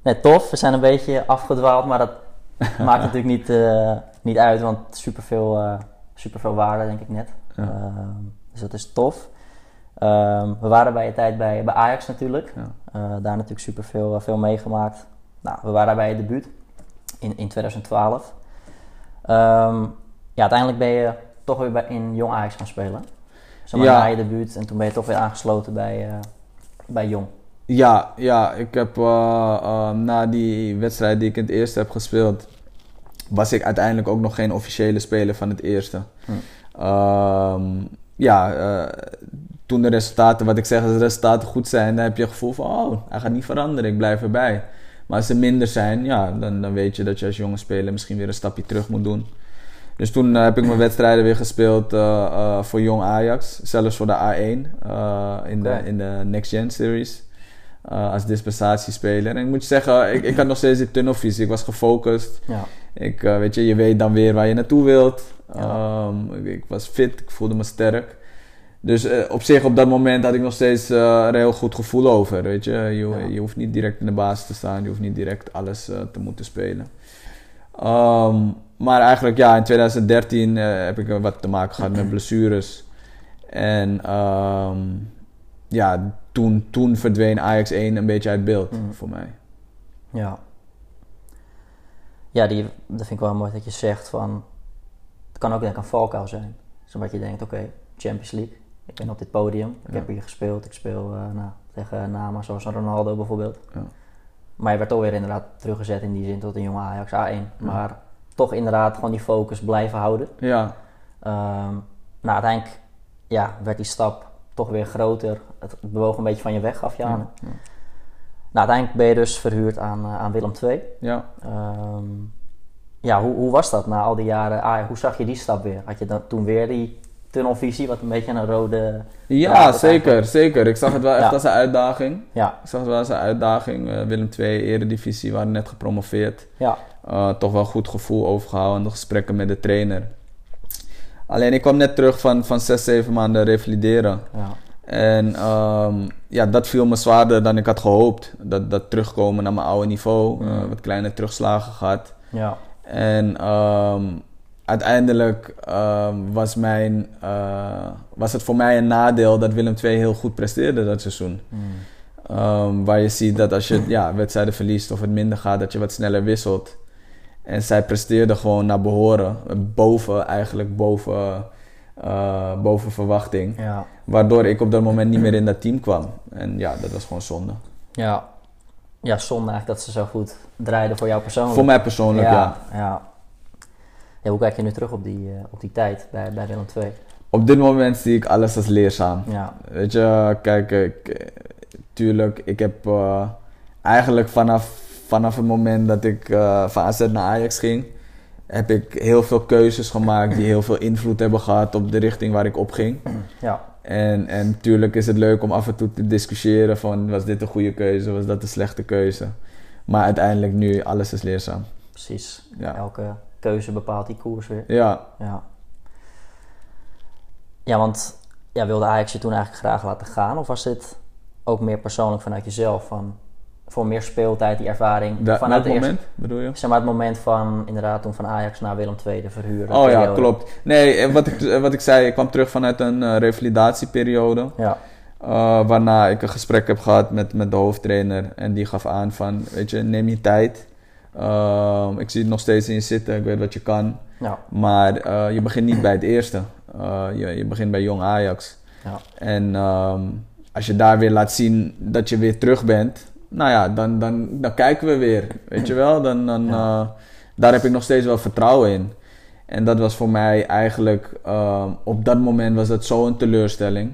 Nee, tof. We zijn een beetje afgedwaald, maar dat *laughs* maakt natuurlijk niet, eh, niet uit, want superveel, eh superveel waarde, denk ik net.
Ja.
Ehm, dus dat is tof. Ehm, we waren bij je tijd bij, bij Ajax natuurlijk.
Ja.
Daar natuurlijk superveel veel meegemaakt. Nou, we waren bij je debuut in, in 2012. Ehm, ja, uiteindelijk ben je toch weer bij, in Jong Ajax gaan spelen. Zeg maar
Ja.
na je debuut en toen ben je toch weer aangesloten bij, eh, bij Jong.
Ja, ja, ik heb eh, eh, na die wedstrijd die ik in het eerste heb gespeeld, was ik uiteindelijk ook nog geen officiële speler van het eerste.
Hm.
Ehm, ja, toen de resultaten, wat ik zeg, als de resultaten goed zijn, dan heb je het gevoel van, oh, hij gaat niet veranderen, ik blijf erbij. Maar als ze minder zijn, ja, dan, dan weet je dat je als jonge speler misschien weer een stapje terug moet doen. Dus toen eh, heb ik mijn wedstrijden weer gespeeld eh, eh, voor Jong Ajax. Zelfs voor de A1 eh, in, de, in de Next Gen Series. als dispensatiespeler. En ik moet zeggen, ik, ik had nog steeds die tunnelvisie. Ik was gefocust.
Ja,
Ik, weet je, je weet dan weer waar je naartoe wilt.
Ja.
Ehm, ik, ik was fit, ik voelde me sterk. Dus op zich, op dat moment had ik nog steeds een heel goed gevoel over. Weet je? Je,
Ja.
je hoeft niet direct in de basis te staan. Je hoeft niet direct alles te moeten spelen. Ehm, maar eigenlijk, ja, in 2013 eh, heb ik wat te maken gehad met blessures. En ehm, ja, toen, toen verdween Ajax 1 een beetje uit beeld
Mhm.
voor mij.
ja. Ja, die, dat vind ik wel mooi dat je zegt van... Het kan ook denk ik een valkuil zijn. Zodat je denkt, oké, Champions League. Ik ben op dit podium. Ik
Ja.
heb hier gespeeld. Ik speel eh, nou, tegen namen zoals Ronaldo bijvoorbeeld.
Ja.
Maar je werd toch weer inderdaad teruggezet in die zin tot een jonge Ajax A1. Maar toch inderdaad gewoon die focus blijven houden.
Ja,
Ehm, nou, uiteindelijk ja, werd die stap toch weer groter. Het bewoog een beetje van je weg af, Jan.
ja.
Nou, uiteindelijk ben je dus verhuurd aan, aan Willem II.
Ja.
Ehm, ja, hoe, hoe was dat na al die jaren? Ah, hoe zag je die stap weer? Had je dan toen weer die tunnelvisie, wat een beetje een rode...
Ja, zeker, zeker. Ik zag het wel echt als een uitdaging.
Ja.
Ik zag het wel als een uitdaging. Uh, Willem II, Eredivisie, waren net gepromoveerd.
Ja.
Uh, toch wel goed gevoel overgehouden, de gesprekken met de trainer. Alleen ik kwam net terug van, van zes, zeven maanden revalideren.
Ja.
En um, ja, dat viel me zwaarder dan ik had gehoopt. Dat, dat terugkomen naar mijn oude niveau. Mm. Uh, wat kleine terugslagen gehad.
Ja.
En um, uiteindelijk um, was, mijn, uh, was het voor mij een nadeel dat Willem II heel goed presteerde dat seizoen.
Mm.
Um, waar je ziet dat als je ja, wedstrijden verliest of het minder gaat, dat je wat sneller wisselt. En zij presteerde gewoon naar behoren. Boven, eigenlijk boven, uh, boven verwachting.
Ja.
Waardoor ik op dat moment niet meer in dat team kwam. En ja, dat was gewoon zonde.
Ja, ja zonde eigenlijk dat ze zo goed draaiden voor jou persoonlijk.
Voor mij persoonlijk, ja.
ja. ja. Ja, hoe kijk je nu terug op die, uh, op die tijd bij, bij Willem II?
Op dit moment zie ik alles als leerzaam.
Ja.
Weet je, kijk, ik, tuurlijk, ik heb uh, eigenlijk vanaf, vanaf het moment dat ik uh, van AZ naar Ajax ging, heb ik heel veel keuzes gemaakt die heel veel invloed hebben gehad op de richting waar ik op ging.
Ja.
En, en natuurlijk is het leuk om af en toe te discussiëren van was dit een goede keuze, was dat een slechte keuze. Maar uiteindelijk nu, alles is leerzaam.
Precies.
Ja.
Elke keuze bepaalt die koers weer.
Ja.
Ja, ja want ja, wilde Ajax je toen eigenlijk graag laten gaan? Of was dit ook meer persoonlijk vanuit jezelf? Van, voor meer speeltijd, die ervaring?
Da,
vanuit
het
het
moment, bedoel je?
Zeg maar het moment van, inderdaad, toen van Ajax naar Willem II, de verhuur.
Oh ja, klopt. Nee, wat ik, wat ik zei, ik kwam terug vanuit een uh, revalidatieperiode.
Ja.
Uh, waarna ik een gesprek heb gehad met, met de hoofdtrainer. En die gaf aan van, weet je, neem je tijd. Uh, ik zie het nog steeds in je zitten, ik weet wat je kan.
Ja.
Maar uh, je begint niet bij het eerste. Uh, je, je begint bij Jong Ajax.
Ja.
En um, als je daar weer laat zien dat je weer terug bent, nou ja, dan, dan, dan kijken we weer. Weet je wel? Dan, dan,
Ja.
daar heb ik nog steeds wel vertrouwen in. En dat was voor mij eigenlijk, um, op dat moment was dat zo'n teleurstelling.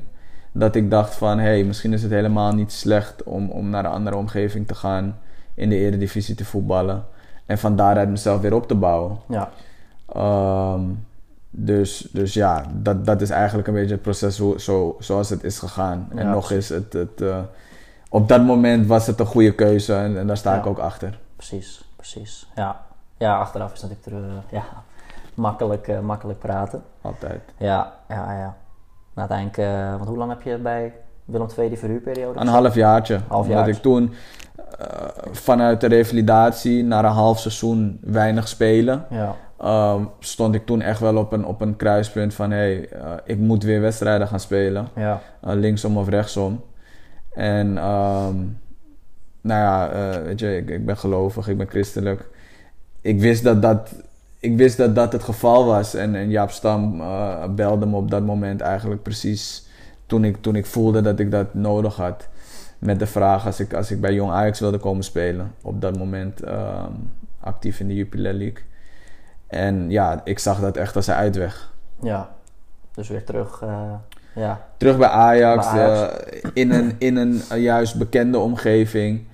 Dat ik dacht van, hé, hey, misschien is het helemaal niet slecht om, om naar een andere omgeving te gaan. In de eredivisie te voetballen. En van daaruit mezelf weer op te bouwen.
Ja.
Um, dus, dus ja, dat, dat is eigenlijk een beetje het proces hoe, zo, zoals het is gegaan. En
Ja,
nog eens, het, het, uh, op dat moment was het een goede keuze en, en daar sta
Ja.
ik ook achter.
Precies, precies. Ja, ja achteraf is natuurlijk terug, ja, makkelijk, uh, makkelijk praten.
Altijd.
Ja, ja, ja. Nou, uiteindelijk, want hoe lang heb je bij Willem II die verhuurperiode?
Een half jaartje.
Half
Omdat ik toen uh, vanuit de revalidatie naar een half seizoen weinig spelen.
Ja,
Um, stond ik toen echt wel op een, op een kruispunt van hé, hey, uh, ik moet weer wedstrijden gaan spelen.
ja,
Uh, linksom of rechtsom. En um, nou ja, uh, weet je, ik, ik, ben gelovig, ik ben christelijk. Ik wist dat dat, ik wist dat, dat het geval was. En, en Jaap Stam belde me op dat moment eigenlijk precies toen ik, toen ik voelde dat ik dat nodig had. Met de vraag als ik, als ik bij Jong Ajax wilde komen spelen. Op dat moment um, actief in de Jupiler League. En ja, ik zag dat echt als een uitweg.
ja. Dus weer terug, uh, ja.
Terug bij Ajax,
Bij Ajax.
Uh, in een, in een uh, juist bekende omgeving.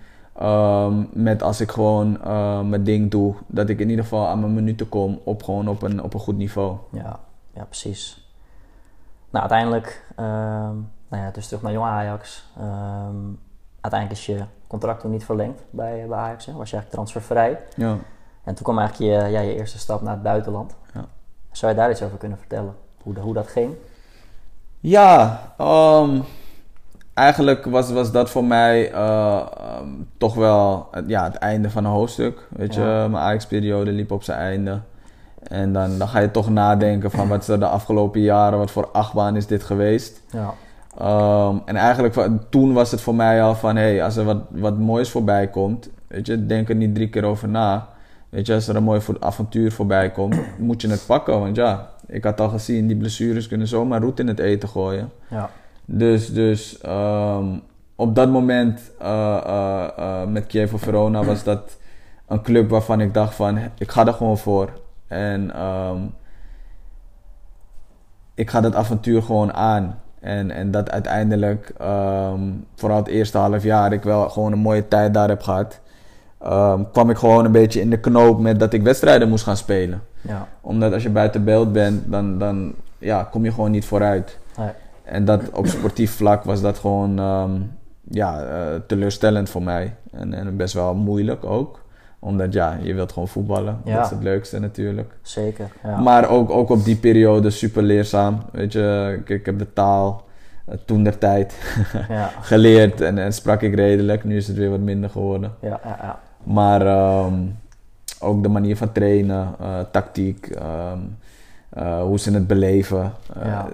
Um, met als ik gewoon mijn ding doe, dat ik in ieder geval aan mijn minuten kom op gewoon op een, op een goed niveau.
Ja, ja precies. Nou, uiteindelijk, um, nou ja, dus terug naar Jong Ajax. Um, uiteindelijk is je contract toen niet verlengd bij, bij Ajax. Hè? Was je eigenlijk transfervrij.
Ja.
En toen kwam eigenlijk je, ja, je eerste stap naar het buitenland.
Ja.
Zou je daar iets over kunnen vertellen? Hoe, hoe dat ging?
Ja, um, eigenlijk was, was dat voor mij uh, um, toch wel het, ja, het einde van een hoofdstuk. Weet je, mijn Ajax-periode liep op zijn einde. En dan, dan ga je toch nadenken van wat is er de afgelopen jaren, wat voor achtbaan is dit geweest.
Ja,
Um, en eigenlijk toen was het voor mij al van, hé, hey, als er wat, wat moois voorbij komt, weet je, denk er niet drie keer over na. Weet je, als er een mooi vo- avontuur voorbij komt, *clears throat* moet je het pakken. Want ja, ik had al gezien, die blessures kunnen zomaar roet in het eten gooien.
ja,
Dus, dus um, op dat moment uh, uh, uh, met Chievo Verona was dat een club waarvan ik dacht van, ik ga er gewoon voor. En um, ik ga dat avontuur gewoon aan. En, en dat uiteindelijk, ehm, vooral het eerste half jaar, ik wel gewoon een mooie tijd daar heb gehad. Ehm, kwam ik gewoon een beetje in de knoop met dat ik wedstrijden moest gaan spelen.
Ja.
Omdat als je buiten beeld bent, dan, dan ja, kom je gewoon niet vooruit.
Nee.
En dat op sportief vlak was dat gewoon ehm, ja, eh, teleurstellend voor mij. En, en best wel moeilijk ook. Omdat ja, je wilt gewoon voetballen.
Ja.
Dat is het leukste natuurlijk.
Zeker. Ja.
Maar ook, ook op die periode super leerzaam. Weet je, ik, ik heb de taal eh, toen der tijd *laughs*
ja.
geleerd en, en sprak ik redelijk. Nu is het weer wat minder geworden.
Ja, ja.
Maar ehm, ook de manier van trainen, eh, tactiek, ehm, eh, hoe ze het beleven.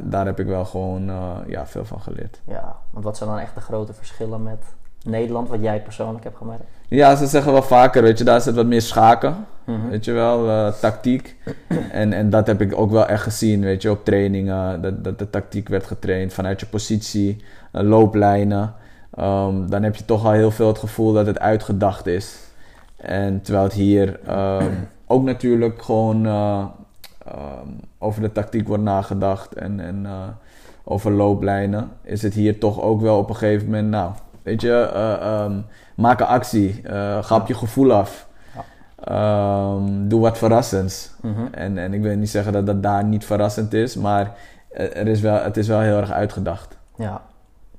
Daar heb ik wel gewoon ja, veel van geleerd.
Ja, want wat zijn dan echt de grote verschillen met Nederland, wat jij persoonlijk hebt gemerkt?
Ja, ze zeggen wel vaker, weet je, daar zit wat meer schaken.
Mhm.
Weet je wel, eh, tactiek. En, en dat heb ik ook wel echt gezien, weet je, op trainingen. Dat, dat de tactiek werd getraind vanuit je positie, eh, looplijnen. Ehm, dan heb je toch al heel veel het gevoel dat het uitgedacht is. En terwijl het hier ehm, *clears throat* ook natuurlijk gewoon eh, ehm, over de tactiek wordt nagedacht en, en over looplijnen, is het hier toch ook wel op een gegeven moment, nou, weet je, maak een actie, eh, ga op je gevoel af. Ehm, doe wat verrassends.
Mhm.
En, en ik wil niet zeggen dat dat daar niet verrassend is, maar er is wel, het is wel heel erg uitgedacht.
Ja,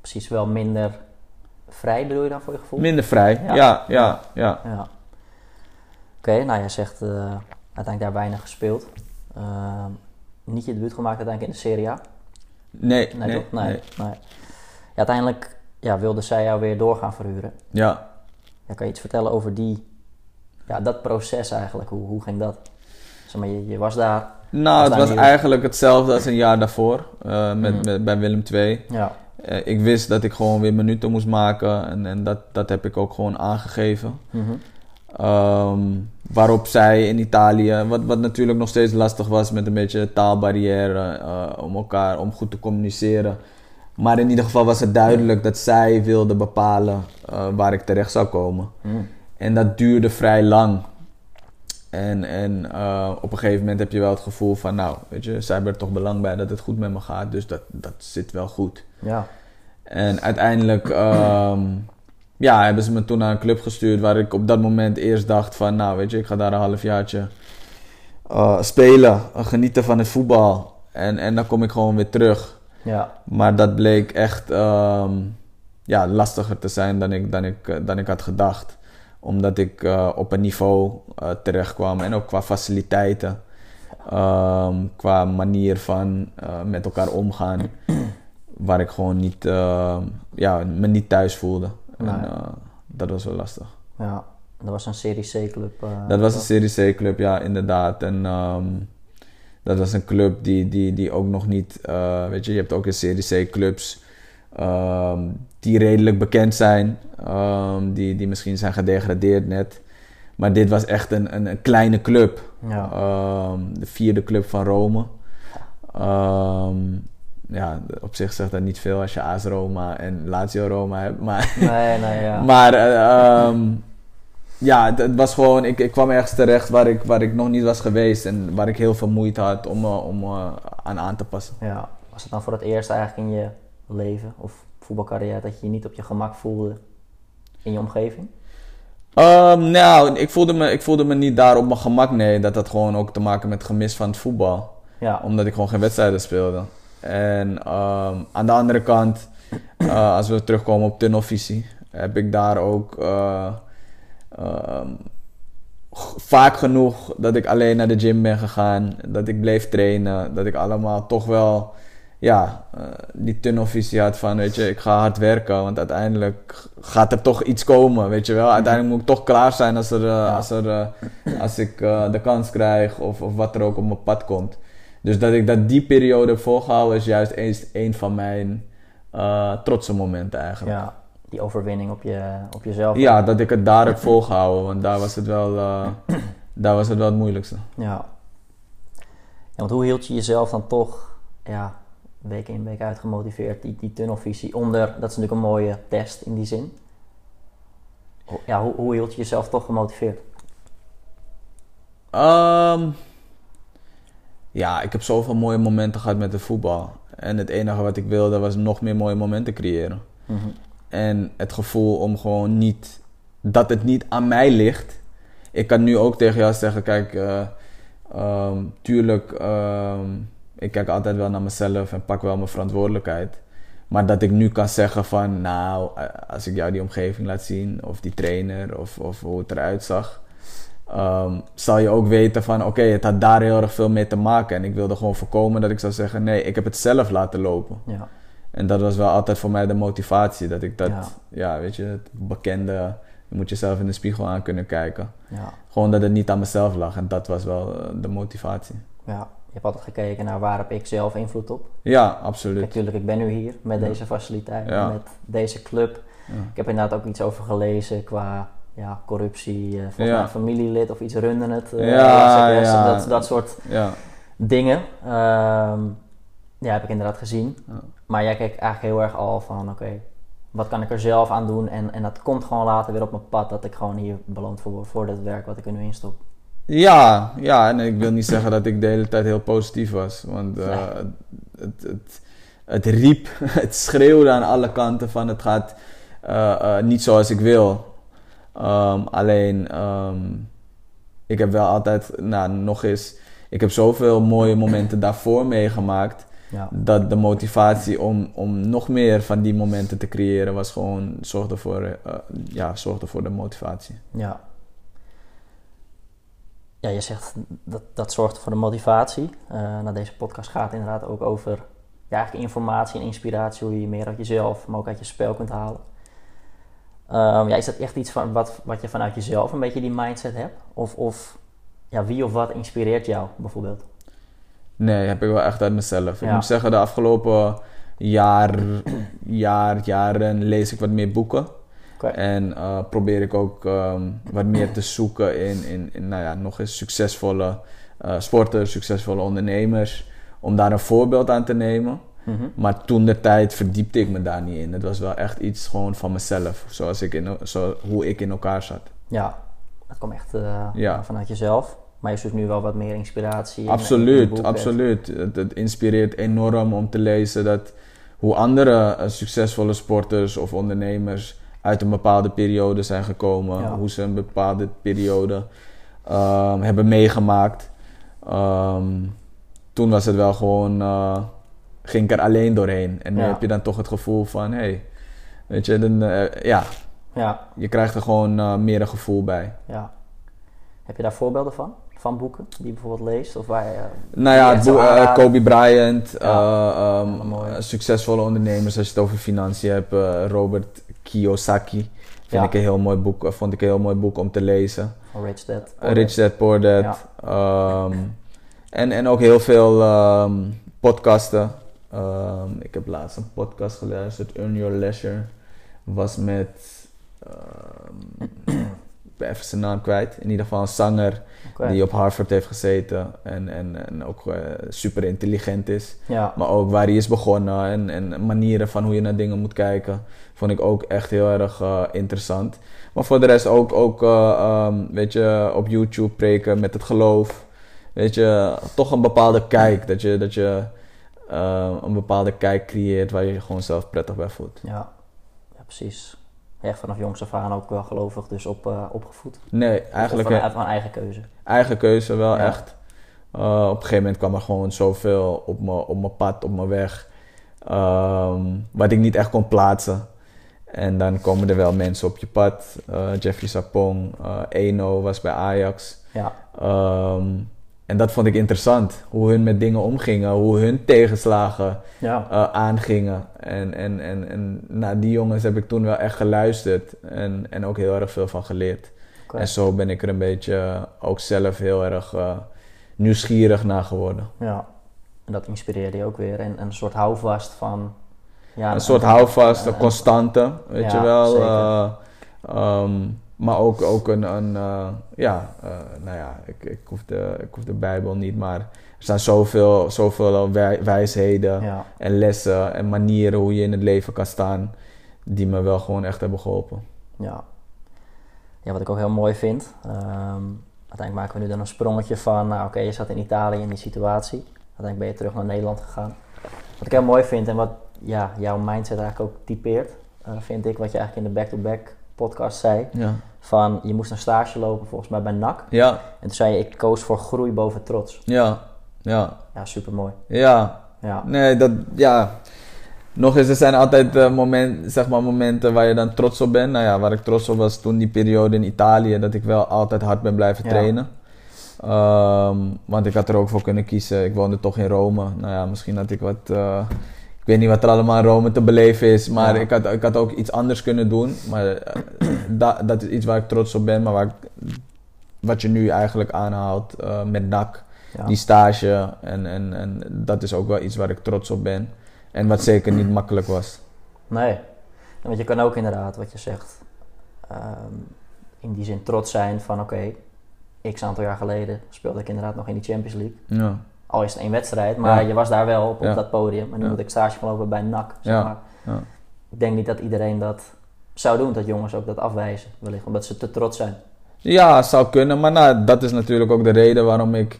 precies wel minder vrij bedoel je dan voor je gevoel?
Minder vrij,
Ja.
ja, ja, ja.
Ja. Oké, nou jij zegt eh, uiteindelijk daar weinig gespeeld. Ehm, niet je debuut gemaakt uiteindelijk in de Serie A.
Nee,
Nee,
nee?
Nee.
nee.
Ja, uiteindelijk ja, wilde zij jou weer door gaan verhuren.
Ja.
Kan je iets vertellen over die, ja, dat proces eigenlijk? Hoe, hoe ging dat? Zeg maar, je, je was daar.
Nou,
Was
het was eigenlijk hetzelfde als een jaar daarvoor eh, met,
Mhm.
met, bij Willem II.
Ja,
Eh, ik wist dat ik gewoon weer minuten moest maken en, en dat, dat heb ik ook gewoon aangegeven.
Mhm.
Ehm, waarop zij in Italië, wat, wat natuurlijk nog steeds lastig was met een beetje taalbarrière eh, om elkaar, om goed te communiceren. Maar in ieder geval was het duidelijk dat zij wilde bepalen eh, waar ik terecht zou komen.
Mhm.
En dat duurde vrij lang. En, en eh, op een gegeven moment heb je wel het gevoel van, nou, weet je, zij hebben er toch belang bij dat het goed met me gaat, dus dat, dat zit wel goed.
ja.
En uiteindelijk ehm, *clears throat* ja, hebben ze me toen naar een club gestuurd waar ik op dat moment eerst dacht van, nou weet je, ik ga daar een halfjaartje eh spelen, genieten van het voetbal. En, en dan kom ik gewoon weer terug.
Ja.
Maar dat bleek echt ehm, ja, lastiger te zijn dan ik, dan, ik, dan ik had gedacht. Omdat ik eh, op een niveau eh, terecht kwam en ook qua faciliteiten. ehm, qua manier van eh, met elkaar omgaan. *clears throat* waar ik gewoon niet, eh, ja, me niet thuis voelde. En dat was wel lastig.
ja. Dat was een Serie C-club.
Dat was een Serie C-club, ja, inderdaad. En ehm, dat was een club die, die, die ook nog niet... eh, weet je, je hebt ook in Serie C-clubs ehm, die redelijk bekend zijn. ehm, die, die misschien zijn gedegradeerd net. Maar dit was echt een, een, een kleine club.
Ja.
Ehm, de vierde club van Rome. Ja, op zich zegt dat niet veel als je AS Roma en Lazio Roma hebt. Maar
Nee, nee, ja. *laughs*
maar eh, ja, het, het was gewoon, ik, ik kwam ergens terecht waar ik, waar ik nog niet was geweest en waar ik heel veel moeite had om, eh, om eh, aan aan te passen.
ja. Was het dan voor het eerst eigenlijk in je leven of voetbalcarrière dat je je niet op je gemak voelde in je omgeving?
Ehm, nou, ik voelde, me, ik voelde me niet daar op mijn gemak, nee. Dat had gewoon ook te maken met gemis van het voetbal.
Ja.
Omdat ik gewoon geen wedstrijden speelde. En ehm, aan de andere kant, eh, als we terugkomen op tunnelvisie, heb ik daar ook ehm, vaak genoeg dat ik alleen naar de gym ben gegaan, dat ik bleef trainen, dat ik allemaal toch wel ja, eh, die tunnelvisie had van, weet je, ik ga hard werken, want uiteindelijk gaat er toch iets komen, weet je wel. Uiteindelijk moet ik toch klaar zijn als, er, eh, als, er, eh, als ik de kans krijg of, of wat er ook op mijn pad komt. Dus dat ik dat die periode volgehouden is juist eens een van mijn trotse momenten eigenlijk.
ja. Die overwinning op, je, op jezelf.
Ja, dat ik het daar heb volgehouden, want daar was het wel, eh, daar was het wel het moeilijkste.
Ja. ja. Want hoe hield je jezelf dan toch ja, week in week uit gemotiveerd, die, die tunnelvisie onder, dat is natuurlijk een mooie test in die zin. Ja, hoe, hoe hield je jezelf toch gemotiveerd?
Ehm, ja, ik heb zoveel mooie momenten gehad met de voetbal. En het enige wat ik wilde was nog meer mooie momenten creëren.
Mhm.
En het gevoel om gewoon niet, dat het niet aan mij ligt. Ik kan nu ook tegen jou zeggen, kijk, eh, ehm, tuurlijk, ehm, ik kijk altijd wel naar mezelf en pak wel mijn verantwoordelijkheid. Maar dat ik nu kan zeggen van, nou, eh, als ik jou die omgeving laat zien, of die trainer, of, of hoe het eruit zag, ehm, zal je ook weten van, oké, het had daar heel erg veel mee te maken. En ik wilde gewoon voorkomen dat ik zou zeggen, nee, ik heb het zelf laten lopen.
Ja.
En dat was wel altijd voor mij de motivatie. Dat ik dat,
Ja.
ja, weet je, het bekende, je moet jezelf in de spiegel aan kunnen kijken.
Ja.
Gewoon dat het niet aan mezelf lag. En dat was wel eh, de motivatie.
ja. Je hebt altijd gekeken naar waar heb ik zelf invloed op.
Ja, absoluut.
Natuurlijk, ik ben nu hier met
Ja.
deze faciliteit,
Ja.
met deze club.
Ja.
Ik heb inderdaad ook iets over gelezen qua ja, corruptie. eh volgens mij een familielid of iets runden het. eh,
Ja.
Dat, dat soort
Ja,
dingen. Ehm, ja, heb ik inderdaad gezien. Maar jij kijkt eigenlijk heel erg al van, oké, wat kan ik er zelf aan doen? En, en dat komt gewoon later weer op mijn pad, dat ik gewoon hier beloond voor voor dat werk wat ik er nu in stop.
ja, ja, en ik wil niet zeggen dat ik de hele tijd heel positief was. Want eh,
Nee.
het, het, het riep, *laughs* het schreeuwde aan alle kanten van het gaat eh, eh, niet zoals ik wil. Ehm, alleen, ehm, ik heb wel altijd, nou nog eens, ik heb zoveel mooie momenten daarvoor meegemaakt.
Ja,
Dat de motivatie om, om nog meer van die momenten te creëren was gewoon, zorgde voor, eh, ja, zorgde voor de motivatie.
ja. Ja, je zegt dat dat zorgt voor de motivatie. Nou, deze podcast gaat inderdaad ook over ja, eigenlijk informatie en inspiratie, hoe je meer uit jezelf, maar ook uit je spel kunt halen. Ehm, ja, is dat echt iets van wat, wat je vanuit jezelf een beetje die mindset hebt? Of, of ja, wie of wat inspireert jou bijvoorbeeld?
Nee, heb ik wel echt uit mezelf. Ik
Ja.
moet zeggen, de afgelopen jaar, jaar, jaren lees ik wat meer boeken. En eh, probeer ik ook ehm, wat meer te zoeken in, in, in nou ja, nog eens succesvolle eh, sporters, succesvolle ondernemers. Om daar een voorbeeld aan te nemen.
Mhm.
Maar toen de tijd verdiepte ik me daar niet in. Het was wel echt iets gewoon van mezelf. Zoals ik in, zo, hoe ik in elkaar zat.
Ja, dat komt echt eh,
Ja.
vanuit jezelf. Maar je zoekt nu wel wat meer inspiratie. in- in
Absoluut, absoluut. Het, het inspireert enorm om te lezen dat hoe andere eh, succesvolle sporters of ondernemers uit een bepaalde periode zijn gekomen.
Ja.
Hoe ze een bepaalde periode ehm, hebben meegemaakt. Ehm, toen was het wel gewoon, eh, ging ik er alleen doorheen. En nu
Ja.
heb je dan toch het gevoel van, hé, hey, weet je, dan, eh, ja,
Ja,
je krijgt er gewoon meer een gevoel bij.
ja. Heb je daar voorbeelden van? Van boeken die je bijvoorbeeld leest? Of waar je,
Nou ja, het boek, eh? Kobe Bryant,
Ja.
eh, ehm, eh, succesvolle ondernemers als je het over financiën hebt, eh, Robert Kiyosaki. Vind
Ja.
ik een heel mooi boek, eh, vond ik een heel mooi boek om te lezen.
Van Rich Dad.
Eh, Rich Dad Poor Dad.
Ja.
Ehm, en, en ook heel veel ehm, podcasten. Ik heb laatst een podcast geluisterd, Earn Your Leisure. Was met, *coughs* ik ben even zijn naam kwijt. In ieder geval een zanger Die op Harvard heeft gezeten en, en, en ook eh, super intelligent is.
Ja,
Maar ook waar hij is begonnen en, en manieren van hoe je naar dingen moet kijken, vond ik ook echt heel erg eh, interessant. Maar voor de rest ook, ook eh, ehm, weet je, op YouTube preken met het geloof. Weet je, toch een bepaalde kijk, dat je, dat je een bepaalde kijk creëert waar je je gewoon zelf prettig bij voelt.
ja. ja, precies. Echt vanaf jongs af aan ook wel gelovig dus op, eh, opgevoed.
Nee, eigenlijk
Of
eh,
mijn eigen keuze.
eigen keuze wel
Ja.
echt. Eh, op een gegeven moment kwam er gewoon zoveel op mijn op mijn pad, op mijn weg, ehm, wat ik niet echt kon plaatsen. En dan komen er wel mensen op je pad. Eh, Jeffrey Sapong, Eno was bij Ajax.
Ja,
Ehm, en dat vond ik interessant. Hoe hun met dingen omgingen, hoe hun tegenslagen
ja.
eh, aangingen. En, en, en, en naar die jongens heb ik toen wel echt geluisterd. En, en ook heel erg veel van geleerd. En zo ben ik er een beetje eh, ook zelf heel erg eh, nieuwsgierig naar geworden.
ja. En dat inspireerde je ook weer. En, en een soort houvast van... Ja,
een soort houvast, een constante, weet
Ja,
je wel.
zeker.
eh, ehm, maar ook, ook een, een eh, ja, eh, nou ja, ik, ik, hoef de, ik hoef de Bijbel niet, maar er staan zoveel, zoveel wij- wijsheden
Ja,
en lessen en manieren hoe je in het leven kan staan, die me wel gewoon echt hebben geholpen.
ja. Ja, wat ik ook heel mooi vind. ehm, uiteindelijk maken we nu dan een sprongetje van, nou oké, je zat in Italië in die situatie. Uiteindelijk ben je terug naar Nederland gegaan. Wat ik heel mooi vind en wat ja, jouw mindset eigenlijk ook typeert, uh, vind ik wat je eigenlijk in de back-to-back podcast zei.
Ja.
Van je moest een stage lopen volgens mij bij NAC.
Ja,
En toen zei je, ik koos voor groei boven trots.
ja, ja,
Ja, super mooi.
ja.
Ja,
Nee, dat, ja. Nog eens, er zijn altijd eh, moment, zeg maar, momenten waar je dan trots op bent. Nou ja, waar ik trots op was toen die periode in Italië, dat ik wel altijd hard ben blijven
Ja.
trainen. Ehm, want ik had er ook voor kunnen kiezen. Ik woonde toch in Rome. Nou ja, misschien had ik wat. eh, ik weet niet wat er allemaal in Rome te beleven is, maar
Ja.
ik, had, ik had ook iets anders kunnen doen. Maar eh, da- dat is iets waar ik trots op ben, maar waar ik, wat je nu eigenlijk aanhaalt eh, met NAC
ja.
die stage. En, en, en dat is ook wel iets waar ik trots op ben. En wat zeker niet makkelijk was.
Nee. Want je kan ook inderdaad, wat je zegt, ehm, in die zin trots zijn van oké, x aantal jaar geleden speelde ik inderdaad nog in die Champions League.
Ja,
Al is het één wedstrijd, maar
Ja.
je was daar wel op, op dat podium. En nu moet ik stage gaan lopen bij NAC. Zeg maar.
ja.
Ik denk niet dat iedereen dat zou doen, dat jongens ook dat afwijzen. Wellicht omdat ze te trots zijn.
ja zou kunnen. Maar nou, dat is natuurlijk ook de reden waarom ik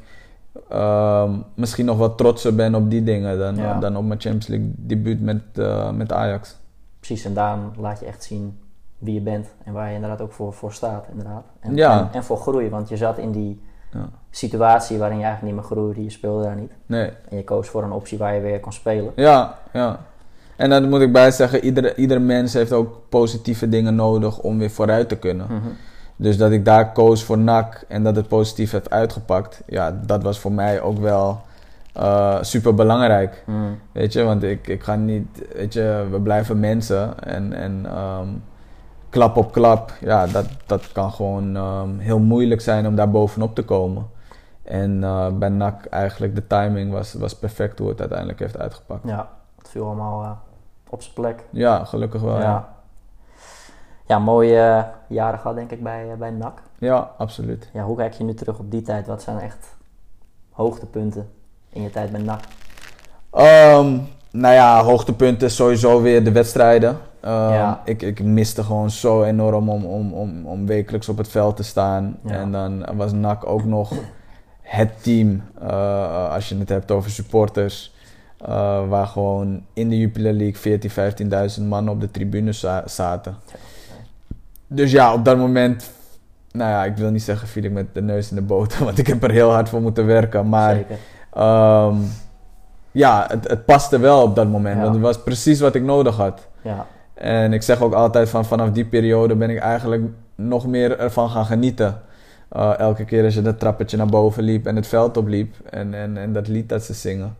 ehm, misschien nog wat trotser ben op die dingen dan,
Ja.
dan op mijn Champions League debuut met, eh, met Ajax.
Precies, en daarom laat je echt zien wie je bent en waar je inderdaad ook voor, voor staat. Inderdaad. En,
Ja.
en, en voor groei, want je zat in die
Ja.
situatie waarin je eigenlijk niet meer groeide, je speelde daar niet.
Nee.
En je koos voor een optie waar je weer kon spelen.
Ja, ja. En dan moet ik bij zeggen, iedere, iedere mens heeft ook positieve dingen nodig om weer vooruit te kunnen.
Mhm.
Dus dat ik daar koos voor NAC en dat het positief heeft uitgepakt, ja, dat was voor mij ook wel super belangrijk.
Mhm.
Weet je, want ik, ik ga niet, weet je, we blijven mensen en, en ehm, klap op klap, ja, dat, dat kan gewoon ehm, heel moeilijk zijn om daar bovenop te komen. En eh, bij NAC eigenlijk de timing was, was perfect hoe het uiteindelijk heeft uitgepakt.
Ja, het viel allemaal eh, op zijn plek.
Ja, gelukkig wel. Ja,
ja. ja, mooie eh, jaren gehad denk ik bij, bij NAC.
ja absoluut.
Ja, hoe kijk je nu terug op die tijd? Wat zijn echt hoogtepunten in je tijd bij NAC?
Ehm, nou ja, hoogtepunten sowieso weer de wedstrijden. Ehm,
Ja.
ik, ik miste gewoon zo enorm om, om, om, om wekelijks op het veld te staan.
Ja.
En dan was NAC ook nog het team, eh, als je het hebt over supporters, eh, waar gewoon in de Jupiler League 14, 15.000 man op de tribunes za- zaten. Dus ja, op dat moment, nou ja, ik wil niet zeggen viel ik met de neus in de boter, *laughs* want ik heb er heel hard voor moeten werken. Maar. Ehm, ja, het, het paste wel op dat moment.
Ja.
Want het was precies wat ik nodig had.
Ja,
En ik zeg ook altijd van vanaf die periode ben ik eigenlijk nog meer ervan gaan genieten. Eh, elke keer als je dat trappetje naar boven liep en het veld opliep en, en, en dat lied dat ze zingen.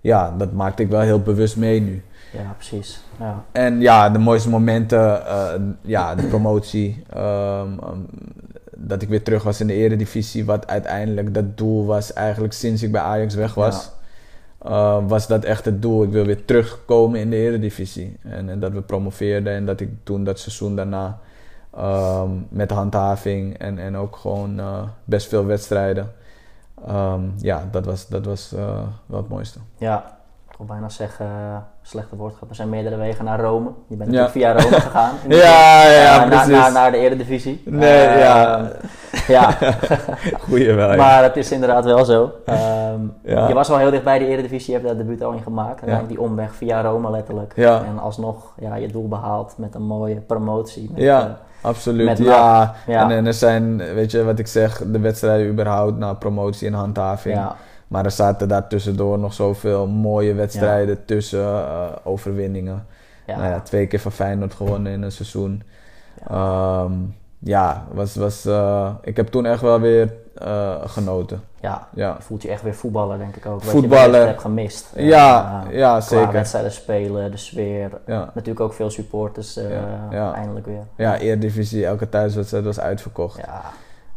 Ja, dat maakte ik wel heel bewust mee nu.
ja precies. Ja.
En ja, de mooiste momenten, eh, ja, de promotie. ehm, ehm, dat ik weer terug was in de eredivisie, wat uiteindelijk dat doel was eigenlijk sinds ik bij Ajax weg was. Eh, was dat echt het doel. Ik wil weer terugkomen in de eredivisie. En, en dat we promoveerden en dat ik toen dat seizoen daarna ehm, met handhaving en, en ook gewoon eh, best veel wedstrijden. ehm, ja, dat was, dat was eh, wel het mooiste.
ja, wil bijna zeggen, eh, slechte woord gehad. Er zijn meerdere wegen naar Rome. Je bent
Ja.
natuurlijk via Rome *laughs* gegaan. in de
Ja, ja,
Eh, naar,
precies.
naar, naar de Eredivisie.
Nee,
Eh,
ja. *laughs*
ja,
Goeie wel, ja.
maar het is inderdaad wel zo. *laughs* Ehm,
Ja.
Je was wel heel dicht bij de Eredivisie, je hebt daar debuut al in gemaakt. En
Ja.
dan die omweg via Rome letterlijk.
Ja.
En alsnog ja, je doel behaald met een mooie promotie. Met,
Ja. Absoluut, ja.
Ja.
En, en er zijn, weet je wat ik zeg, de wedstrijden überhaupt, nou, promotie en handhaving.
ja,
Maar er zaten daar tussendoor nog zoveel mooie wedstrijden tussen, eh, overwinningen.
ja,
Nou ja, twee keer van Feyenoord gewonnen in een seizoen.
Ja.
Ja, ja was, was, eh, ik heb toen echt wel weer eh, genoten.
ja.
Ja,
Je voelt je echt weer voetballer, denk ik ook. Wat
Voetballer.
je hebt gemist.
ja, ja zeker.
wedstrijden spelen, de sfeer.
Ja.
Natuurlijk ook veel supporters
Ja, ja.
eindelijk weer.
ja, Eredivisie, elke thuiswedstrijd was uitverkocht.
Ja,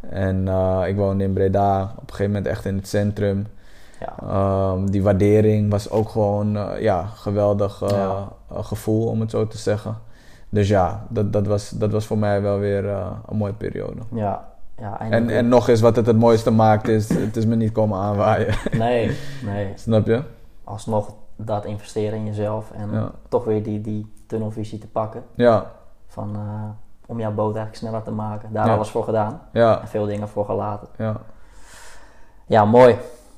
En ik woonde in Breda, op een gegeven moment echt in het centrum.
Ja.
Ehm, die waardering was ook gewoon eh, ja, geweldig eh,
Ja.
eh, gevoel, om het zo te zeggen. Dus ja, dat, dat, was, dat was voor mij wel weer een mooie periode.
ja. ja
En, en nog eens wat het het mooiste maakt, is het is me niet komen aanwaaien. *laughs*
Nee, nee. *laughs*
Snap je?
Alsnog dat investeren in jezelf en
Ja.
toch weer die, die tunnelvisie te pakken.
Ja,
Van om jouw boot eigenlijk sneller te maken. Daar
Ja.
alles voor gedaan
Ja,
en veel dingen voor gelaten.
ja.
Ja, mooi.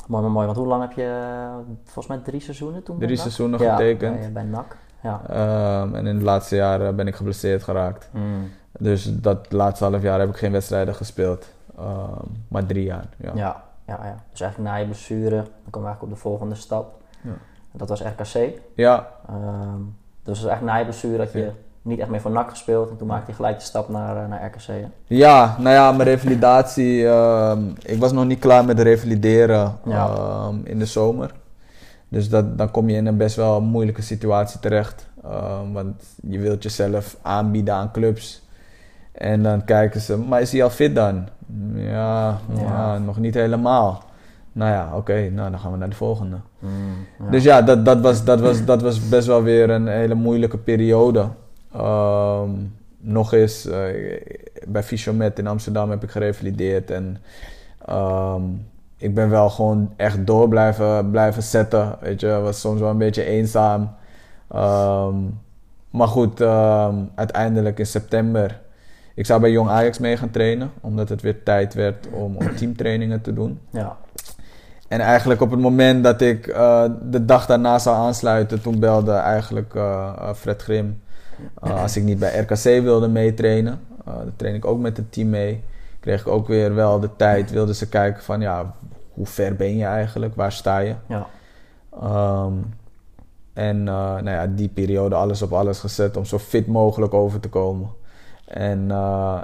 Mooi, mooi, mooi. Want hoe lang heb je, volgens mij drie seizoenen toen
Drie seizoenen
ja,
getekend.
Bij, bij NAC. Ja.
Ehm, en in het laatste jaar eh, ben ik geblesseerd geraakt.
Mm.
Dus dat laatste half jaar heb ik geen wedstrijden gespeeld. Ehm, maar drie jaar, ja.
Ja, ja, ja. Dus eigenlijk na je blessure, dan komen we eigenlijk op de volgende stap.
Ja.
Dat was RKC.
Ja,
Ehm, dus eigenlijk na je blessure had je. Niet echt meer voor NAC gespeeld. En toen maakte je gelijk de stap naar, eh, naar RKC. hè?
Ja, nou ja, mijn revalidatie. ehm, ik was nog niet klaar met revalideren
Ja.
ehm, in de zomer. Dus dat, dan kom je in een best wel moeilijke situatie terecht. Ehm, want je wilt jezelf aanbieden aan clubs. En dan kijken ze, maar is hij al fit dan? Ja,
Ja.
ja, nog niet helemaal. Nou ja, oké, nou dan gaan we naar de volgende.
Ja.
Dus ja, dat, dat, was, dat, was, dat was best wel weer een hele moeilijke periode. Ehm, nog eens, eh, bij Fischomet in Amsterdam heb ik gerevalideerd. En ehm, ik ben wel gewoon echt door blijven, blijven zetten. Weet je, was soms wel een beetje eenzaam. Ehm, maar goed, uiteindelijk in september. Ik zou bij Jong Ajax mee gaan trainen, omdat het weer tijd werd om, om teamtrainingen te doen.
ja.
En eigenlijk op het moment dat ik eh, de dag daarna zou aansluiten, toen belde eigenlijk eh, Fred Grim. Eh, als ik niet bij RKC wilde meetrainen, uh, dan train ik ook met het team mee. Kreeg ik ook weer wel de tijd, wilden ze kijken van ja, hoe ver ben je eigenlijk, waar sta je?
Ja.
Ehm, en eh, nou ja, die periode alles op alles gezet om zo fit mogelijk over te komen. En,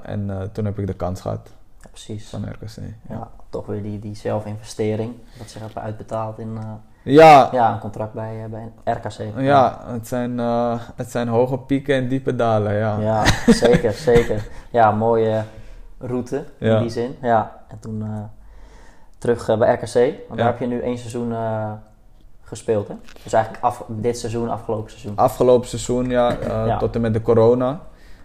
en toen heb ik de kans gehad
ja, precies.
van RKC.
Ja, toch weer die, die zelfinvestering. Dat zich hebben uitbetaald in
Ja,
ja, een contract bij, eh, bij RKC.
Ja, het zijn, eh, het zijn hoge pieken en diepe dalen, ja.
Ja, zeker, *laughs* zeker. Ja, mooie route in
Ja.
die zin. Ja, en toen eh, terug bij RKC. Want daar heb je nu één seizoen gespeeld, hè? Dus eigenlijk af, dit seizoen, afgelopen seizoen.
Afgelopen seizoen, ja, tot en met de corona.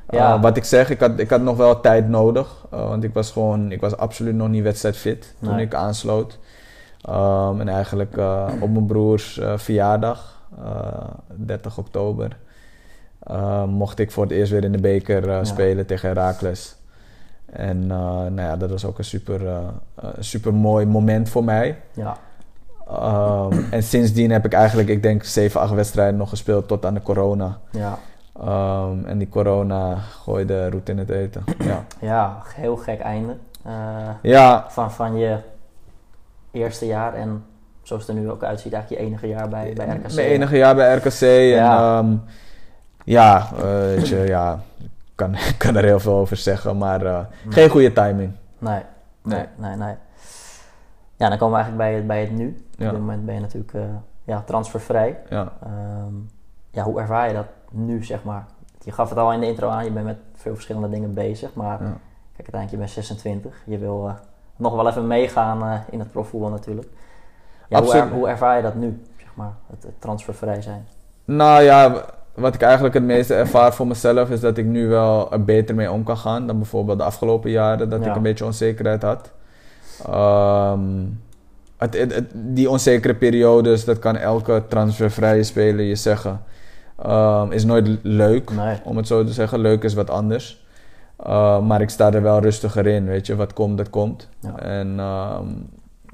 Ja.
Wat ik zeg, ik had, ik had nog wel tijd nodig. want ik was gewoon, ik was absoluut nog niet wedstrijdfit toen
Nee.
ik aansloot. Ehm, en eigenlijk eh, op mijn broers eh, verjaardag, eh, 30 oktober, eh, mocht ik voor het eerst weer in de beker eh, spelen tegen Heracles. En eh, nou ja, dat was ook een super, eh, eh, super mooi moment voor mij.
Ja,
Ehm, en sindsdien heb ik eigenlijk, ik denk, 7, 8 wedstrijden nog gespeeld tot aan de corona.
ja,
Ehm, en die corona gooide roet in het eten. Ja,
ja heel gek einde. Eh,
ja,
van, van je eerste jaar en zoals het er nu ook uitziet, eigenlijk je enige jaar bij, bij RKC.
mijn enige jaar bij RKC. En
Ja.
ja, ja eh, weet je, ja, ik kan, *laughs* kan er heel veel over zeggen, maar eh, geen goede timing.
Nee, nee,
Nee.
nee, nee. Ja, dan komen we eigenlijk bij het, bij het nu.
Ja.
Op dit moment ben je natuurlijk eh, ja, transfervrij.
Ja,
Ehm, ja, hoe ervaar je dat nu, zeg maar? Je gaf het al in de intro aan, je bent met veel verschillende dingen bezig. Maar
ja.
kijk, uiteindelijk, je bent 26. Je wil eh, nog wel even meegaan eh, in het profvoetbal natuurlijk. Ja, hoe, er-
Absoluut.
hoe ervaar je dat nu, zeg maar? Het, het transfervrij zijn.
Nou ja, wat ik eigenlijk het meeste ervaar voor mezelf is dat ik nu wel er beter mee om kan gaan dan bijvoorbeeld de afgelopen jaren dat
Ja.
ik een beetje onzekerheid had. Ehm, het, het- het- die onzekere periodes, dat kan elke transfervrije speler je zeggen, ehm, is nooit leuk,
Nee.
om het zo te zeggen. Leuk is wat anders. Uh, maar ik sta er wel rustiger in, weet je. Wat komt, dat komt.
Ja.
En ehm,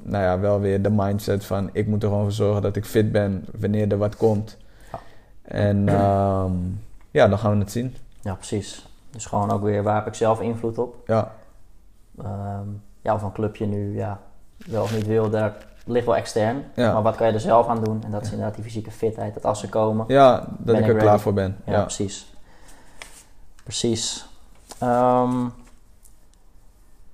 nou ja, wel weer de mindset van... ik moet er gewoon voor zorgen dat ik fit ben wanneer er wat komt.
Ja.
En ehm, ja, dan gaan we het zien.
Ja, precies. Dus gewoon ook weer, waar heb ik zelf invloed op?
Ja,
Ehm, ja, of een clubje nu ja, wel of niet wil, daar ligt wel extern.
Ja.
Maar wat kan je er zelf aan doen? En dat is inderdaad die fysieke fitheid. Dat als ze komen,
ja dat ik er klaar voor ben.
Ja. precies. Precies. Ehm,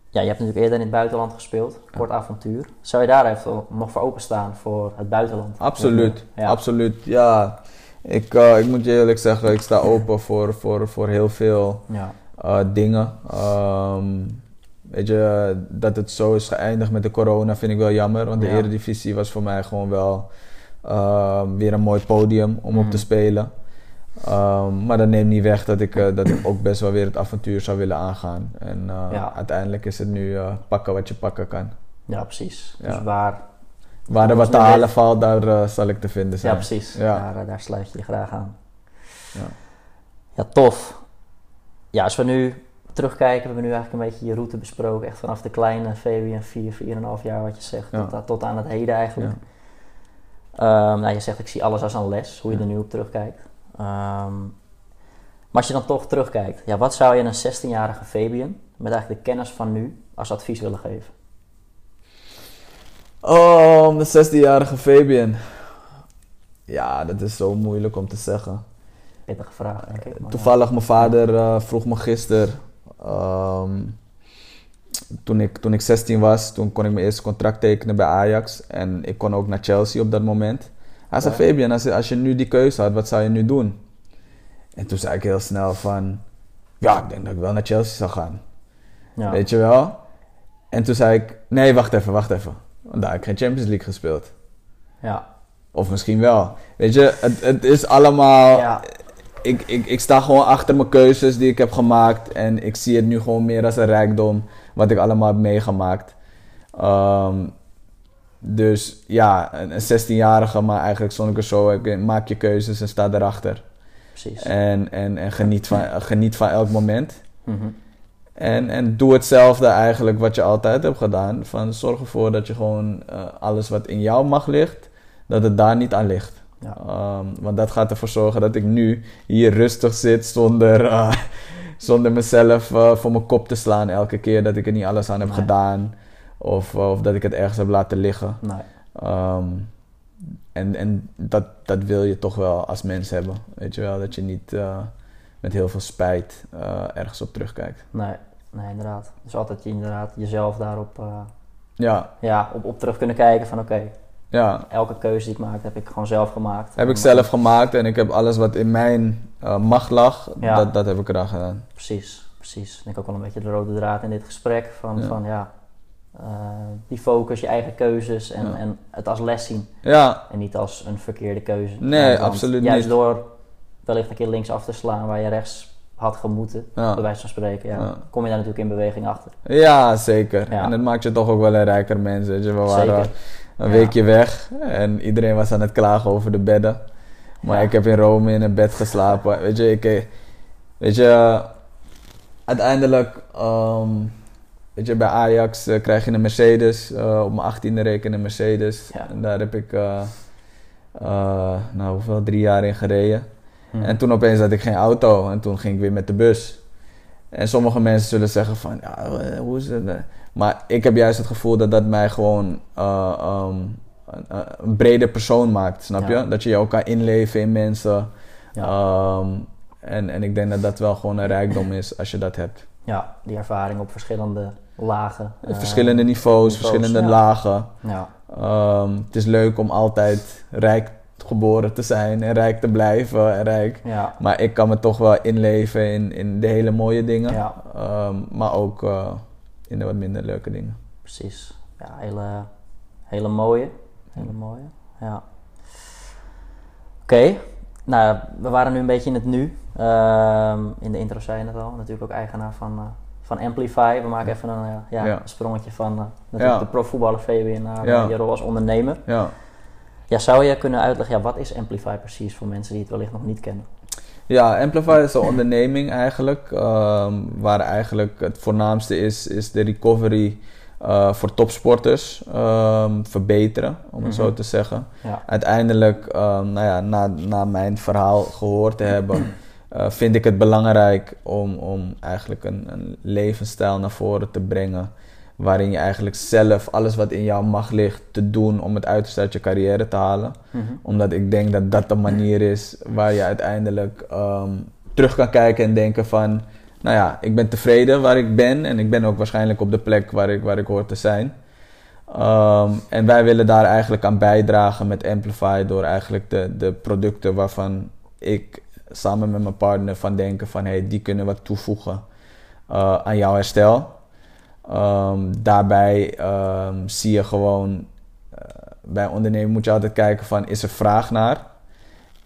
ja, je hebt natuurlijk eerder in het buitenland gespeeld. Kort avontuur. Zou je daar even nog voor openstaan voor het buitenland?
Absoluut,
Ja.
absoluut. Ja, ik, eh, ik moet je eerlijk zeggen, ik sta *clears throat* open voor, voor, voor heel veel
Ja,
eh, dingen. Ehm, weet je, dat het zo is geëindigd met de corona vind ik wel jammer. Want de
Ja.
Eredivisie was voor mij gewoon wel ehm, weer een mooi podium om op
Mm.
te spelen. Ehm, maar dat neemt niet weg dat ik, eh, dat ik ook best wel weer het avontuur zou willen aangaan. En eh,
Ja.
uiteindelijk is het nu eh, pakken wat je pakken kan.
ja precies. Dus waar...
Waar er wat te halen valt, daar zal ik te vinden zijn.
Ja, precies.
Ja.
Daar, daar sluit je je graag aan.
Ja.
Ja, tof. Ja, als we nu terugkijken, we hebben nu eigenlijk een beetje je route besproken. Echt vanaf de kleine Fabian 4, 4,5 jaar wat je zegt, tot, tot aan het heden eigenlijk. Ehm, nou, je zegt ik zie alles als een les, hoe je er nu op terugkijkt. Ehm, maar als je dan toch terugkijkt, ja, wat zou je een 16-jarige Fabian met eigenlijk de kennis van nu als advies willen geven?
Oh, de 16-jarige Fabian. Ja, dat is zo moeilijk om te zeggen.
Pittige vraag, denk ik. maar,
Toevallig, mijn vader eh, vroeg me gisteren. ehm, toen, ik, toen ik 16 was, toen kon ik mijn eerste contract tekenen bij Ajax. En ik kon ook naar Chelsea op dat moment. Hij zei. Fabian, als, je- als je nu die keuze had, wat zou je nu doen? En toen zei ik heel snel van... Ja, ik denk dat ik wel naar Chelsea zou gaan.
ja.
Weet je wel? En toen zei ik: Nee, wacht even, wacht even. Want daar heb ik geen Champions League gespeeld.
Ja.
Of misschien wel. Weet je, het, het is allemaal
Ja.
ik, ik, ik sta gewoon achter mijn keuzes die ik heb gemaakt. En ik zie het nu gewoon meer als een rijkdom. Wat ik allemaal heb meegemaakt. Ehm, dus ja, een, een 16-jarige, maar eigenlijk stond ik er zo. Ik, maak je keuzes en sta erachter.
Precies.
En, en, en geniet, van, geniet van elk moment.
Mhm.
En, en doe hetzelfde eigenlijk wat je altijd hebt gedaan. Van zorg ervoor dat je gewoon eh, alles wat in jouw macht ligt, dat het daar niet aan ligt.
Ja.
Ehm, want dat gaat ervoor zorgen dat ik nu hier rustig zit zonder, eh, *laughs* zonder mezelf eh, voor mijn kop te slaan elke keer dat ik er niet alles aan heb
Nee.
gedaan. Of, of dat ik het ergens heb laten liggen.
Nee.
Ehm, en en dat, dat wil je toch wel als mens hebben. Weet je wel, dat je niet eh, met heel veel spijt eh, ergens op terugkijkt.
Nee. Nee, inderdaad. Dus altijd je, inderdaad jezelf daarop eh,
Ja,
ja, op, op terug kunnen kijken van oké,
ja.
elke keuze die ik maak heb ik gewoon zelf gemaakt.
Heb ik zelf gemaakt en ik heb alles wat in mijn macht lag,
Ja.
dat, dat heb ik eraan gedaan.
Precies, precies. Ik denk ook wel een beetje de rode draad in dit gesprek. Van
Ja.
van, ja die focus, je eigen keuzes en,
Ja.
en het als les zien.
Ja,
En niet als een verkeerde keuze.
Nee,
Want
absoluut
juist
niet.
door wellicht een keer links af te slaan waar je rechts had gemoeten,
Ja.
bij wijze van spreken, ja,
Ja.
kom je daar natuurlijk in beweging achter.
ja zeker.
Ja.
En dat maakt je toch ook wel een rijker mens. Weet je. We waren
Zeker.
een weekje weg en iedereen was aan het klagen over de bedden. Maar ik heb in Rome in een bed geslapen. Weet je, ik, eh, weet je eh, uiteindelijk, ehm, weet je, bij Ajax eh, krijg je een Mercedes. Eh, op mijn achttiende reken een Mercedes.
Ja.
En daar heb ik, eh, nou hoeveel, drie jaar in gereden.
Hm.
En toen opeens had ik geen auto en toen ging ik weer met de bus. En sommige mensen zullen zeggen van, ja, hoe is het? Maar ik heb juist het gevoel dat dat mij gewoon eh, ehm, een, een brede persoon maakt, snap
Ja.
je? Dat je je ook kan inleven in mensen.
Ja.
Ehm, en, en ik denk dat dat wel gewoon een rijkdom is als je dat hebt.
ja, die ervaring op verschillende lagen. eh,
verschillende niveaus,
niveaus,
verschillende lagen.
Ja,
Ehm, het is leuk om altijd rijk geboren te zijn en rijk te blijven en rijk
ja,
Maar ik kan me toch wel inleven in, in de hele mooie dingen.
Ja.
Ehm, maar ook eh, in de wat minder leuke dingen.
precies. Ja, hele, hele mooie. Hele mooie, ja. Oké, nou, we waren nu een beetje in het nu. Ehm, in de intro zei je het al, natuurlijk ook eigenaar van, eh, van Amplify. We maken even een, eh, ja,
Ja.
sprongetje van eh, natuurlijk de profvoetballer Fabian naar je rol als ondernemer.
Ja.
Ja, zou je kunnen uitleggen, ja, wat is Amplify precies voor mensen die het wellicht nog niet kennen?
ja, Amplify is een onderneming eigenlijk. ehm, waar eigenlijk het voornaamste is, is de recovery eh, voor topsporters ehm, verbeteren, om het zo
Mhm.
te zeggen.
Ja,
Uiteindelijk, ehm, nou ja, na, na mijn verhaal gehoord te hebben, eh, vind ik het belangrijk om, om eigenlijk een, een levensstijl naar voren te brengen. Waarin je eigenlijk zelf alles wat in jouw macht ligt te doen om het uiterste uit je carrière te halen.
Mhm.
Omdat ik denk dat dat de manier is waar je uiteindelijk ehm, terug kan kijken en denken van... Nou ja, ik ben tevreden waar ik ben en ik ben ook waarschijnlijk op de plek waar ik, waar ik hoor te zijn. Ehm, en wij willen daar eigenlijk aan bijdragen met Amplify door eigenlijk de, de producten waarvan ik samen met mijn partner van denken van hey, die kunnen wat toevoegen eh, aan jouw herstel. Ehm, daarbij ehm, zie je gewoon eh, bij ondernemen moet je altijd kijken van is er vraag naar?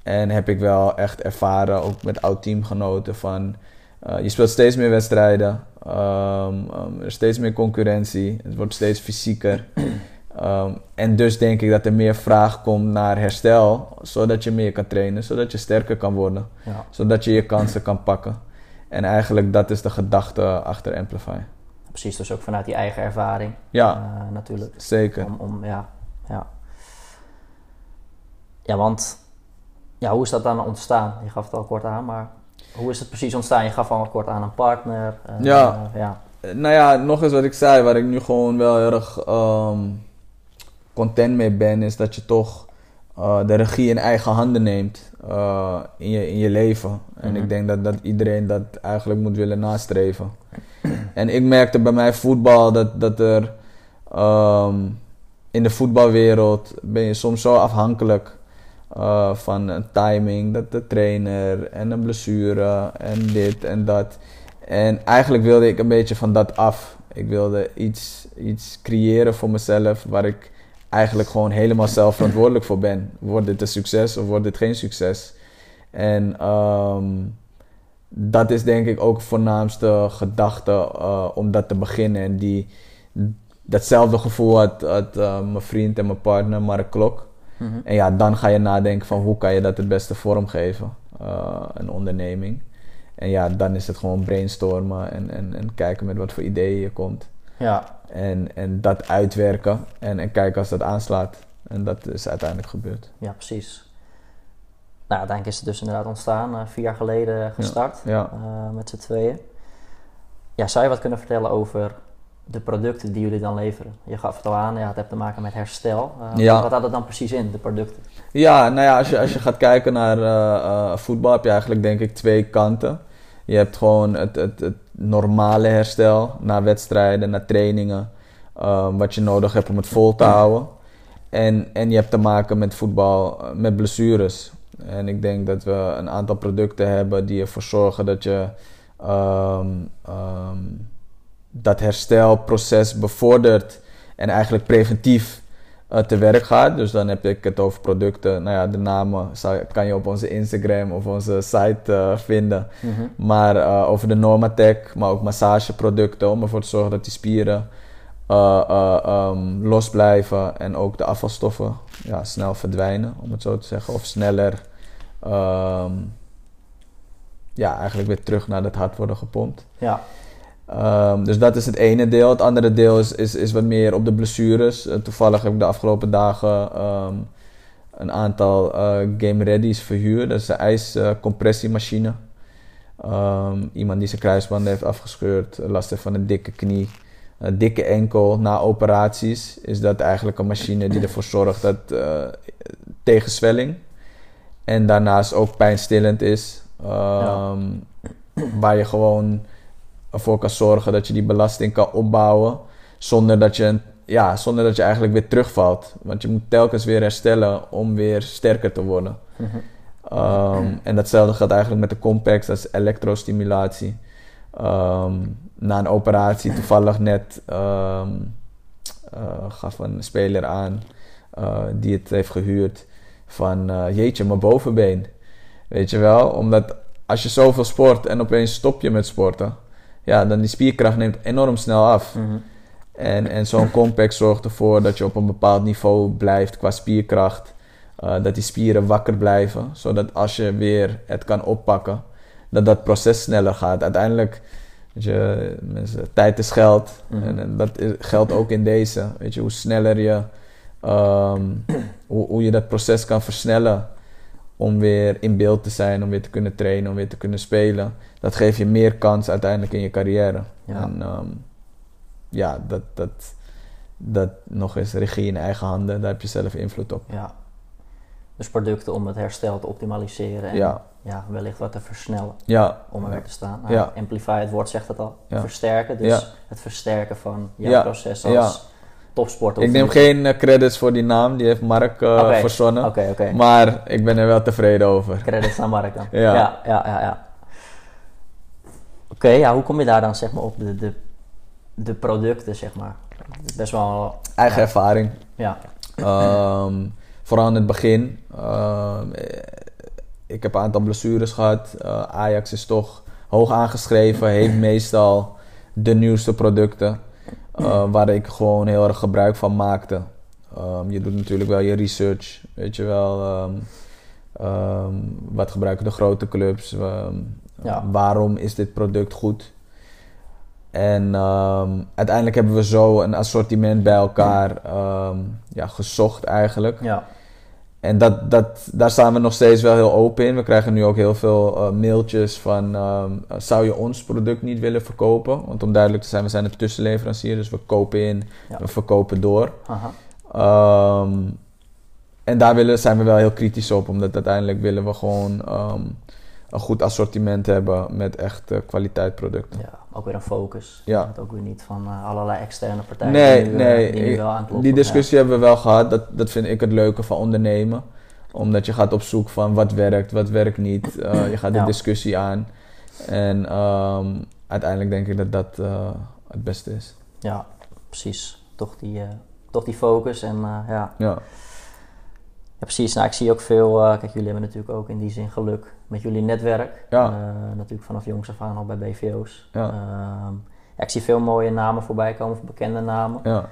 En heb ik wel echt ervaren, ook met oud teamgenoten, van eh, je speelt steeds meer wedstrijden, ehm, er is steeds meer concurrentie, het wordt steeds fysieker. Ehm, en dus denk ik dat er meer vraag komt naar herstel, zodat je meer kan trainen, zodat je sterker kan worden,
ja,
zodat je je kansen kan pakken. En eigenlijk dat is de gedachte achter Amplify.
Precies, dus ook vanuit die eigen ervaring.
Ja,
eh, natuurlijk.
zeker.
Om, om, ja, ja. ja, want ja, hoe is dat dan ontstaan? Je gaf het al kort aan, maar hoe is het precies ontstaan? Je gaf al kort aan een partner. eh,
Ja.
ja.
Nou ja, nog eens wat ik zei, waar ik nu gewoon wel heel erg ehm, content mee ben, is dat je toch eh, de regie in eigen handen neemt eh, in, je, in je leven. En
Mhm.
ik denk dat, dat iedereen dat eigenlijk moet willen nastreven. *clears throat* en ik merkte bij mij voetbal dat, dat er ehm, in de voetbalwereld ben je soms zo afhankelijk eh, van een timing, dat de trainer en een blessure en dit en dat. En eigenlijk wilde ik een beetje van dat af. Ik wilde iets, iets creëren voor mezelf waar ik eigenlijk gewoon helemaal zelf verantwoordelijk voor ben. Wordt dit een succes of wordt dit geen succes? En ehm, dat is denk ik ook voornaamste gedachte eh, om dat te beginnen. En die, datzelfde gevoel had, had eh, mijn vriend en mijn partner Mark Klok.
Mhm.
En ja, dan ga je nadenken van hoe kan je dat het beste vormgeven, eh, een onderneming. En ja, dan is het gewoon brainstormen en, en, en kijken met wat voor ideeën je komt.
Ja.
En, en dat uitwerken en, en kijken als dat aanslaat. En dat is uiteindelijk gebeurd.
Ja, precies. Nou, uiteindelijk is het dus inderdaad ontstaan, eh, vier jaar geleden gestart
Ja.
eh, met z'n tweeën. Ja, zou je wat kunnen vertellen over de producten die jullie dan leveren? Je gaf het al aan, ja, het heeft te maken met herstel. Eh,
Ja.
Wat had het dan precies in, de producten?
Ja, nou ja, als je, als je gaat kijken naar voetbal heb je eigenlijk denk ik twee kanten. Je hebt gewoon het, normale herstel na wedstrijden, na trainingen. eh, wat je nodig hebt om het vol te houden. En, en je hebt te maken met voetbal, eh, met blessures. En ik denk dat we een aantal producten hebben die ervoor zorgen dat je ehm, ehm, dat herstelproces bevordert en eigenlijk preventief te werk gaat. Dus dan heb ik het over producten. Nou ja, de namen zou- kan je op onze Instagram of onze site eh, vinden. Maar eh, over de Normatec, maar ook massageproducten om ervoor te zorgen dat die spieren eh, eh, ehm, los blijven en ook de afvalstoffen ja, snel verdwijnen, om het zo te zeggen. Of sneller ehm, ja, eigenlijk weer terug naar het hart worden gepompt.
Ja,
Ehm, dus dat is het ene deel. Het andere deel is, is, is wat meer op de blessures. Eh, toevallig heb ik de afgelopen dagen ehm, een aantal eh, Game Ready's verhuurd. Dat is een ijscompressiemachine. Ehm, iemand die zijn kruisbanden heeft afgescheurd, last heeft van een dikke knie, een dikke enkel na operaties. Is dat eigenlijk een machine die ervoor zorgt dat eh, tegen zwelling en daarnaast ook pijnstillend is. Waar je gewoon ervoor kan zorgen dat je die belasting kan opbouwen zonder dat je, ja, zonder dat je eigenlijk weer terugvalt. Want je moet telkens weer herstellen om weer sterker te worden. Ehm, en datzelfde gaat eigenlijk met de Compact, dat is elektrostimulatie. Ehm, na een operatie, toevallig net, ehm, eh, gaf een speler aan eh, die het heeft gehuurd van eh, jeetje, mijn bovenbeen. Weet je wel, omdat als je zoveel sport en opeens stop je met sporten, ja, dan die spierkracht neemt enorm snel af.
Mhm.
En, en zo'n compact zorgt ervoor dat je op een bepaald niveau blijft qua spierkracht. Eh, dat die spieren wakker blijven, zodat als je weer het kan oppakken, dat dat proces sneller gaat. Uiteindelijk, weet je, mensen, tijd is geld.
Mhm.
En, en dat is, geldt ook in deze. Weet je, hoe sneller je, ehm, hoe, hoe je dat proces kan versnellen om weer in beeld te zijn, om weer te kunnen trainen, om weer te kunnen spelen. Dat geeft je meer kans uiteindelijk in je carrière.
Ja.
En ehm, ja, dat, dat, dat nog eens regie in eigen handen, daar heb je zelf invloed op.
ja. Dus producten om het herstel te optimaliseren en
Ja.
ja, wellicht wat te versnellen
Ja,
om er weer te staan. Nou,
Ja.
Amplify, het woord zegt het al. Versterken, dus
Ja.
het versterken van jouw
Ja.
proces als
Ja.
topsporter.
ik neem geen eh, credits voor die naam, die heeft Mark eh, verzonnen. Maar ik ben er wel tevreden over.
Credits aan Mark dan.
Ja.
ja, ja, ja. Oké, ja, hoe kom je daar dan zeg maar op de, de, de producten, zeg maar? Is best wel...
Eigen
ja,
ervaring.
Ja,
Ehm, vooral in het begin. Ehm, eh, ik heb een aantal blessures gehad. Eh, Ajax is toch hoog aangeschreven, heeft meestal de nieuwste producten. eh, waar ik gewoon heel erg gebruik van maakte. Ehm, je doet natuurlijk wel je research, weet je wel. wat gebruiken de grote clubs? Ehm,
Ja.
waarom is dit product goed? En ehm, uiteindelijk hebben we zo een assortiment bij elkaar ehm, ja, gezocht eigenlijk.
Ja.
En dat, dat, daar staan we nog steeds wel heel open in. We krijgen nu ook heel veel eh, mailtjes van... ehm, zou je ons product niet willen verkopen? Want om duidelijk te zijn, we zijn een tussenleverancier. Dus we kopen in,
Ja.
we verkopen door.
Aha.
En daar willen, zijn we wel heel kritisch op. Omdat uiteindelijk willen we gewoon een goed assortiment hebben met echt eh, kwaliteitproducten.
Ja, ook weer een focus.
Ja.
Het ook weer niet van eh, allerlei externe partijen
Nee,
die nu,
nee.
eh, die nu
ik-
wel aankloppen.
die discussie hebben we wel gehad. Dat, dat vind ik het leuke van ondernemen. Omdat je gaat op zoek van wat werkt, wat werkt niet. Je gaat de
Ja.
discussie aan. En ehm, uiteindelijk denk ik dat dat het beste is.
Ja, precies. Toch die, toch die focus en ja.
Ja,
Ja, precies. Nou, ik zie ook veel. eh, kijk, jullie hebben natuurlijk ook in die zin geluk met jullie netwerk.
Ja.
Eh, natuurlijk vanaf jongs af aan al bij BVO's.
Ja.
Ehm, ja, ik zie veel mooie namen voorbij komen, bekende namen.
ja.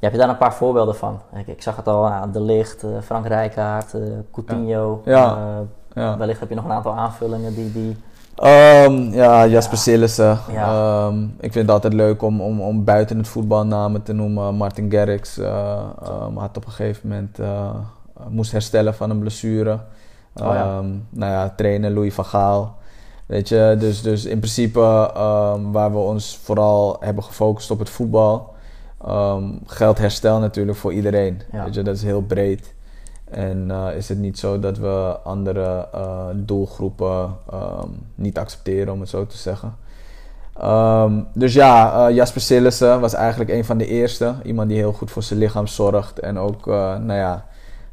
Je hebt je daar een paar voorbeelden van? Ik, ik zag het al, nou, De Licht, eh, Frank Rijkaard, eh Coutinho. Eh, wellicht heb je nog een aantal aanvullingen die... die
Ehm, ja, Jasper
Ja.
Sillissen.
Ja.
Ehm, ik vind het altijd leuk om, om, om buiten het voetbal namen te noemen. Martin Garrix eh, ehm, had op een gegeven moment eh, moest herstellen van een blessure.
Oh ja.
Ehm, nou ja, trainer Louis van Gaal. Weet je, dus, dus in principe ehm, waar we ons vooral hebben gefocust op het voetbal, ehm geldt herstel natuurlijk voor iedereen.
Ja.
Weet je, dat is heel breed. En eh, is het niet zo dat we andere eh, doelgroepen niet accepteren, om het zo te zeggen. Dus ja, eh, Jasper Sillissen was eigenlijk een van de eerste. Iemand die heel goed voor zijn lichaam zorgt. En ook, eh, nou ja,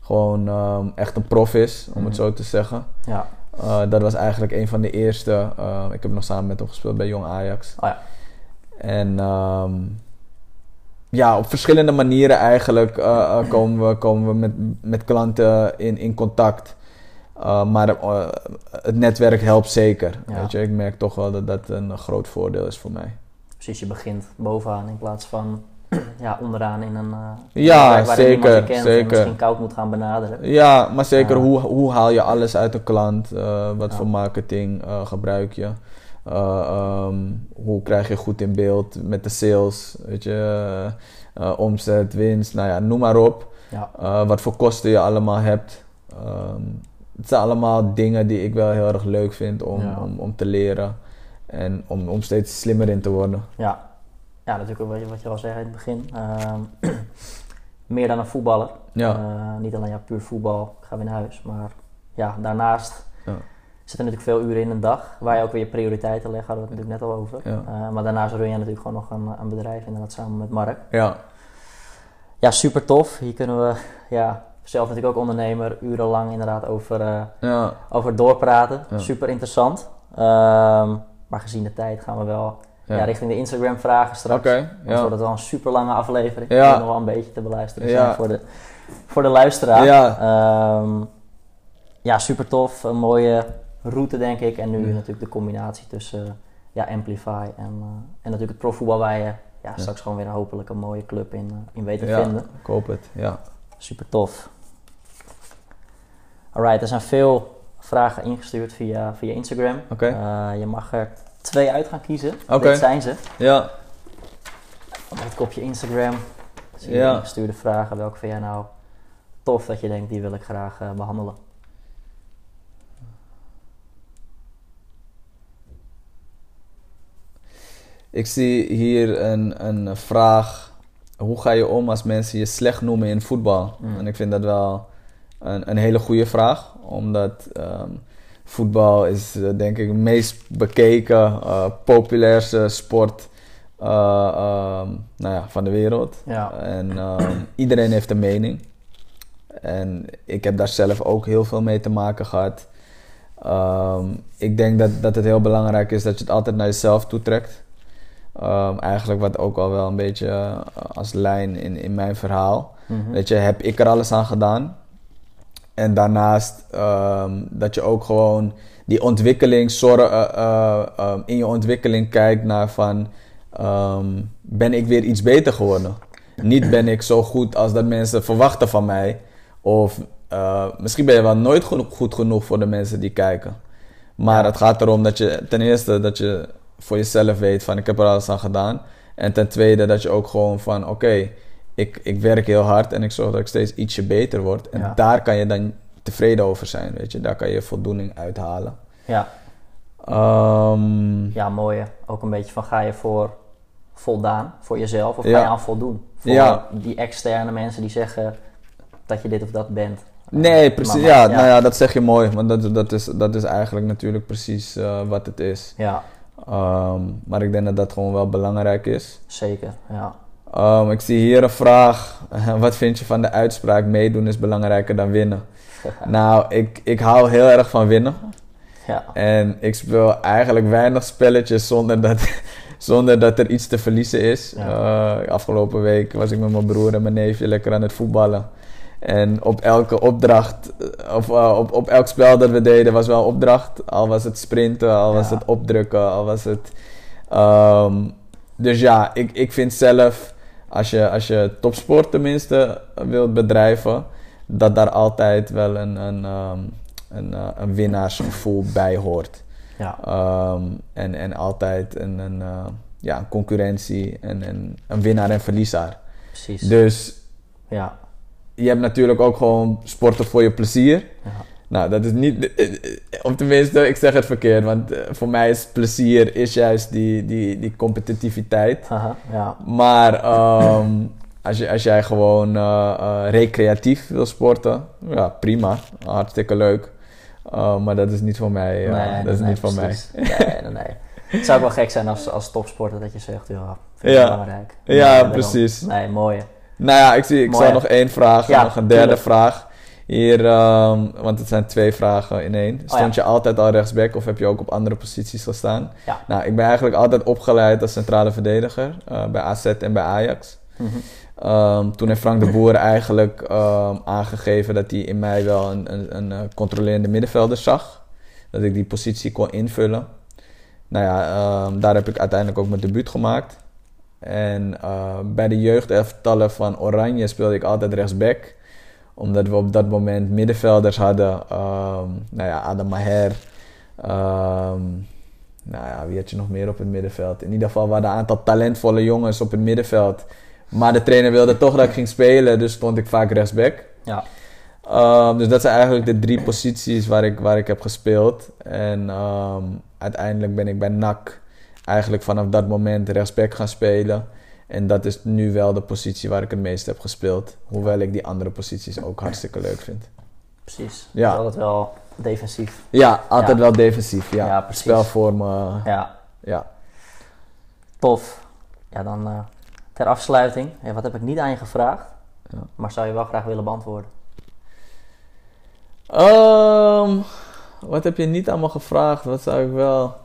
gewoon ehm, echt een prof is, om
Mhm.
het zo te zeggen.
ja.
Uh, dat was eigenlijk een van de eerste. Uh, ik heb nog samen met hem gespeeld bij Jong Ajax.
Oh ja.
En ehm, ja, op verschillende manieren eigenlijk uh, uh, komen we, komen we met, met klanten in, in contact. Maar het netwerk helpt zeker.
Ja.
Weet je? Ik merk toch wel dat dat een groot voordeel is voor mij.
Precies, je begint bovenaan in plaats van *clears throat* ja, onderaan in een uh,
Ja, zeker,
je kent
zeker.
en misschien koud moet gaan benaderen.
Ja, maar zeker
Ja.
Hoe, hoe haal je alles uit een klant? Uh, wat
Ja.
voor marketing uh, gebruik je? Um, hoe krijg je goed in beeld met de sales? Weet je, omzet, winst, nou ja, noem maar op.
Ja.
Wat voor kosten je allemaal hebt. Um, het zijn allemaal dingen die ik wel heel erg leuk vind om, om, om te leren. En om, om steeds slimmer in te worden.
Ja, ja natuurlijk wat je, wat je al zei in het begin. Ehm, *clears throat* meer dan een voetballer.
Ja,
Eh, niet alleen ja, puur voetbal, ik ga weer naar huis. Maar ja, daarnaast
Ja.
zitten natuurlijk veel uren in een dag. Waar je ook weer je prioriteiten legt, hadden we het natuurlijk net al over.
Ja.
Eh, maar daarnaast run je natuurlijk gewoon nog een, een bedrijf, inderdaad samen met Mark.
ja,
Ja, super tof. Hier kunnen we, ja, zelf natuurlijk ook ondernemer, urenlang inderdaad over, eh,
ja,
over doorpraten.
Ja.
Super interessant. Ehm, maar gezien de tijd gaan we wel ja. richting de Instagram vragen straks.
Oké,
Anders
ja.
wordt het wel een super lange aflevering.
Ja.
Die nog wel een beetje te beluisteren zijn voor de, voor de luisteraar.
Ja.
Ehm, ja, super tof. Een mooie route denk ik. En nu natuurlijk de combinatie tussen ja, Amplify en, eh, en natuurlijk het profvoetbal waar je ja, straks gewoon weer hopelijk een mooie club in, eh, in weet te
Ja,
vinden.
ik hoop het, ja.
Super tof. Alright, er zijn veel vragen ingestuurd via, via Instagram.
Oké.
Eh, je mag er twee uit gaan kiezen.
Oké.
Dit zijn ze.
Ja,
Met het kopje Instagram. Zie je
Ja.
de vragen. Welke vind jij nou tof dat je denkt, die wil ik graag eh, behandelen?
Ik zie hier een, een vraag. Hoe ga je om als mensen je slecht noemen in voetbal?
Mm.
En ik vind dat wel een, een hele goede vraag. Omdat ehm, voetbal is eh, denk ik de meest bekeken, eh, populairste sport eh, ehm, nou ja, van de wereld.
Ja.
En ehm, iedereen heeft een mening. En ik heb daar zelf ook heel veel mee te maken gehad. Ehm, ik denk dat, dat het heel belangrijk is dat je het altijd naar jezelf toetrekt. Ehm, eigenlijk wat ook al wel een beetje als lijn in, in mijn verhaal.
Mhm.
Weet je, heb ik er alles aan gedaan? En daarnaast ehm, dat je ook gewoon die ontwikkeling, zorg, eh, eh, ehm, in je ontwikkeling kijkt naar van, ehm, ben ik weer iets beter geworden? Niet ben ik zo goed als dat mensen verwachten van mij. Of eh, misschien ben je wel nooit goed genoeg voor de mensen die kijken. Maar het gaat erom dat je ten eerste dat je voor jezelf weet van ik heb er alles aan gedaan. En ten tweede dat je ook gewoon van oké, ik, ik werk heel hard en ik zorg dat ik steeds ietsje beter word. En
Ja.
daar kan je dan tevreden over zijn, weet je. Daar kan je voldoening uithalen.
Ja,
Ehm,
ja, mooi. Ook een beetje van ga je voor voldaan, voor jezelf, of ga je aan voldoen? Voor
Ja.
die externe mensen die zeggen dat je dit of dat bent.
Nee, precies.
maar-
Ja, nou ja, dat zeg je mooi. Want dat, dat, is, dat is eigenlijk natuurlijk precies eh, wat het is.
Ja,
Ehm, maar ik denk dat dat gewoon wel belangrijk is.
zeker. Ja.
Ehm, ik zie hier een vraag. *laughs* Wat vind je van de uitspraak meedoen is belangrijker dan winnen? *laughs* Nou, ik, ik hou heel erg van winnen.
ja.
En ik speel eigenlijk weinig spelletjes zonder dat, *laughs* zonder dat er iets te verliezen is.
Ja.
Eh, afgelopen week was ik met mijn broer en mijn neefje lekker aan het voetballen. En op elke opdracht, eh, of eh, op, op elk spel dat we deden, was wel een opdracht. Al was het sprinten, al was het opdrukken, al was het. ehm, dus ja, ik, ik vind zelf, als je, als je topsport tenminste wilt bedrijven, dat daar altijd wel een, een, ehm, een, eh, een winnaarsgevoel bij hoort.
Ja,
Ehm, en, en altijd een, een, eh, ja, een concurrentie en, en een winnaar en verliezer.
precies.
Dus
Ja,
je hebt natuurlijk ook gewoon sporten voor je plezier.
ja.
Nou, dat is niet... eh, eh, Of tenminste, ik zeg het verkeerd. Want eh, voor mij is plezier is juist die, die, die competitiviteit.
Haha, ja.
Maar ehm, *clears throat* als, je, als jij gewoon recreatief wil sporten, ja, prima. Hartstikke leuk. Uh, maar dat is niet voor mij.
nee,
dat is
nee,
niet voor mij.
Nee, nee, nee. *laughs* Het zou ook wel gek zijn als, als topsporter dat je zegt, ja, vind ik
Ja.
belangrijk.
Ja,
Nee,
precies.
Nee, mooi.
Nou ja, ik, zie, ik
hè?
nog één vraag,
Ja,
nog een derde
tuurlijk.
vraag. Hier, ehm, want het zijn twee vragen in één. Stond
Oh ja.
je altijd al rechtsback of heb je ook op andere posities gestaan?
Ja.
Nou, ik ben eigenlijk altijd opgeleid als centrale verdediger eh, bij AZ en bij Ajax.
Mhm.
Ehm, toen heeft Frank de Boer eigenlijk ehm, aangegeven dat hij in mij wel een, een, een eh, controlerende middenvelder zag. Dat ik die positie kon invullen. Nou ja, daar heb ik uiteindelijk ook mijn debuut gemaakt. En eh, bij de jeugdelftallen van Oranje speelde ik altijd rechtsback. Omdat we op dat moment middenvelders hadden. ehm, nou ja, Adam Maher. ehm, nou ja, wie had je nog meer op het middenveld? In ieder geval waren een aantal talentvolle jongens op het middenveld. Maar de trainer wilde toch dat ik ging spelen, dus stond ik vaak rechtsback.
Ja,
Ehm, dus dat zijn eigenlijk de drie posities waar ik, waar ik heb gespeeld. En uiteindelijk ben ik bij NAC eigenlijk vanaf dat moment rechtsback gaan spelen. En dat is nu wel de positie waar ik het meest heb gespeeld. Hoewel ik die andere posities ook hartstikke leuk vind.
precies.
Ja.
Altijd wel defensief.
Ja, altijd
Ja.
wel defensief. Ja,
Ja, precies.
Spelvormen.
Ja,
Ja.
tof. Ja, dan eh, ter afsluiting. Wat heb ik niet aan je gevraagd?
Ja.
Maar zou je wel graag willen beantwoorden?
Ehm, wat heb je niet allemaal gevraagd? Wat zou ik wel.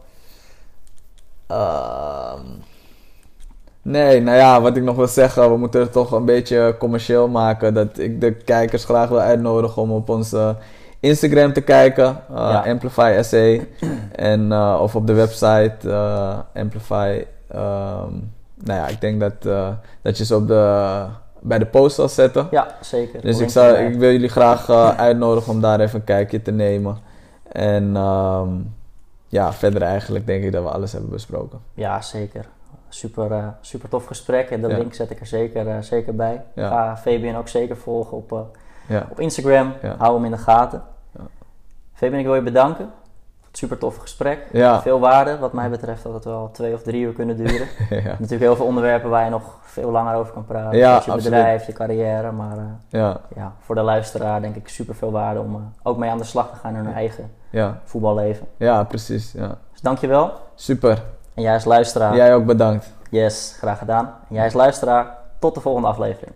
Ehm, nee, nou ja, wat ik nog wil zeggen, we moeten het toch een beetje commercieel maken. Dat ik de kijkers graag wil uitnodigen om op onze Instagram te kijken,
Ja.
Amplify SA. en, eh, of op de website eh, Amplify. ehm, nou ja, ik denk dat, dat je ze op de, bij de post zal zetten.
Ja, zeker.
Dus ik, zou, ik wil jullie graag uitnodigen om daar even een kijkje te nemen. En ehm, ja, verder eigenlijk denk ik dat we alles hebben besproken.
Ja, zeker. Super, eh, super tof gesprek. En de link zet ik er zeker, eh, zeker bij. Ga Fabian ook zeker volgen op, eh, op Instagram. Hou hem in de gaten.
Ja.
Fabian, ik wil je bedanken. Super tof gesprek.
ja,
Veel waarde. Wat mij betreft had het wel twee of drie uur kunnen duren. *laughs*
ja,
Natuurlijk heel veel onderwerpen waar je nog veel langer over kan praten.
Ja,
je
absoluut.
bedrijf, je carrière. Maar
ja,
ja, voor de luisteraar denk ik super veel waarde om ook mee aan de slag te gaan in hun eigen voetballeven.
ja, precies. Ja.
Dus dankjewel.
Super.
En jij als luisteraar.
Jij ook bedankt.
Yes, graag gedaan. En jij als luisteraar. Tot de volgende aflevering.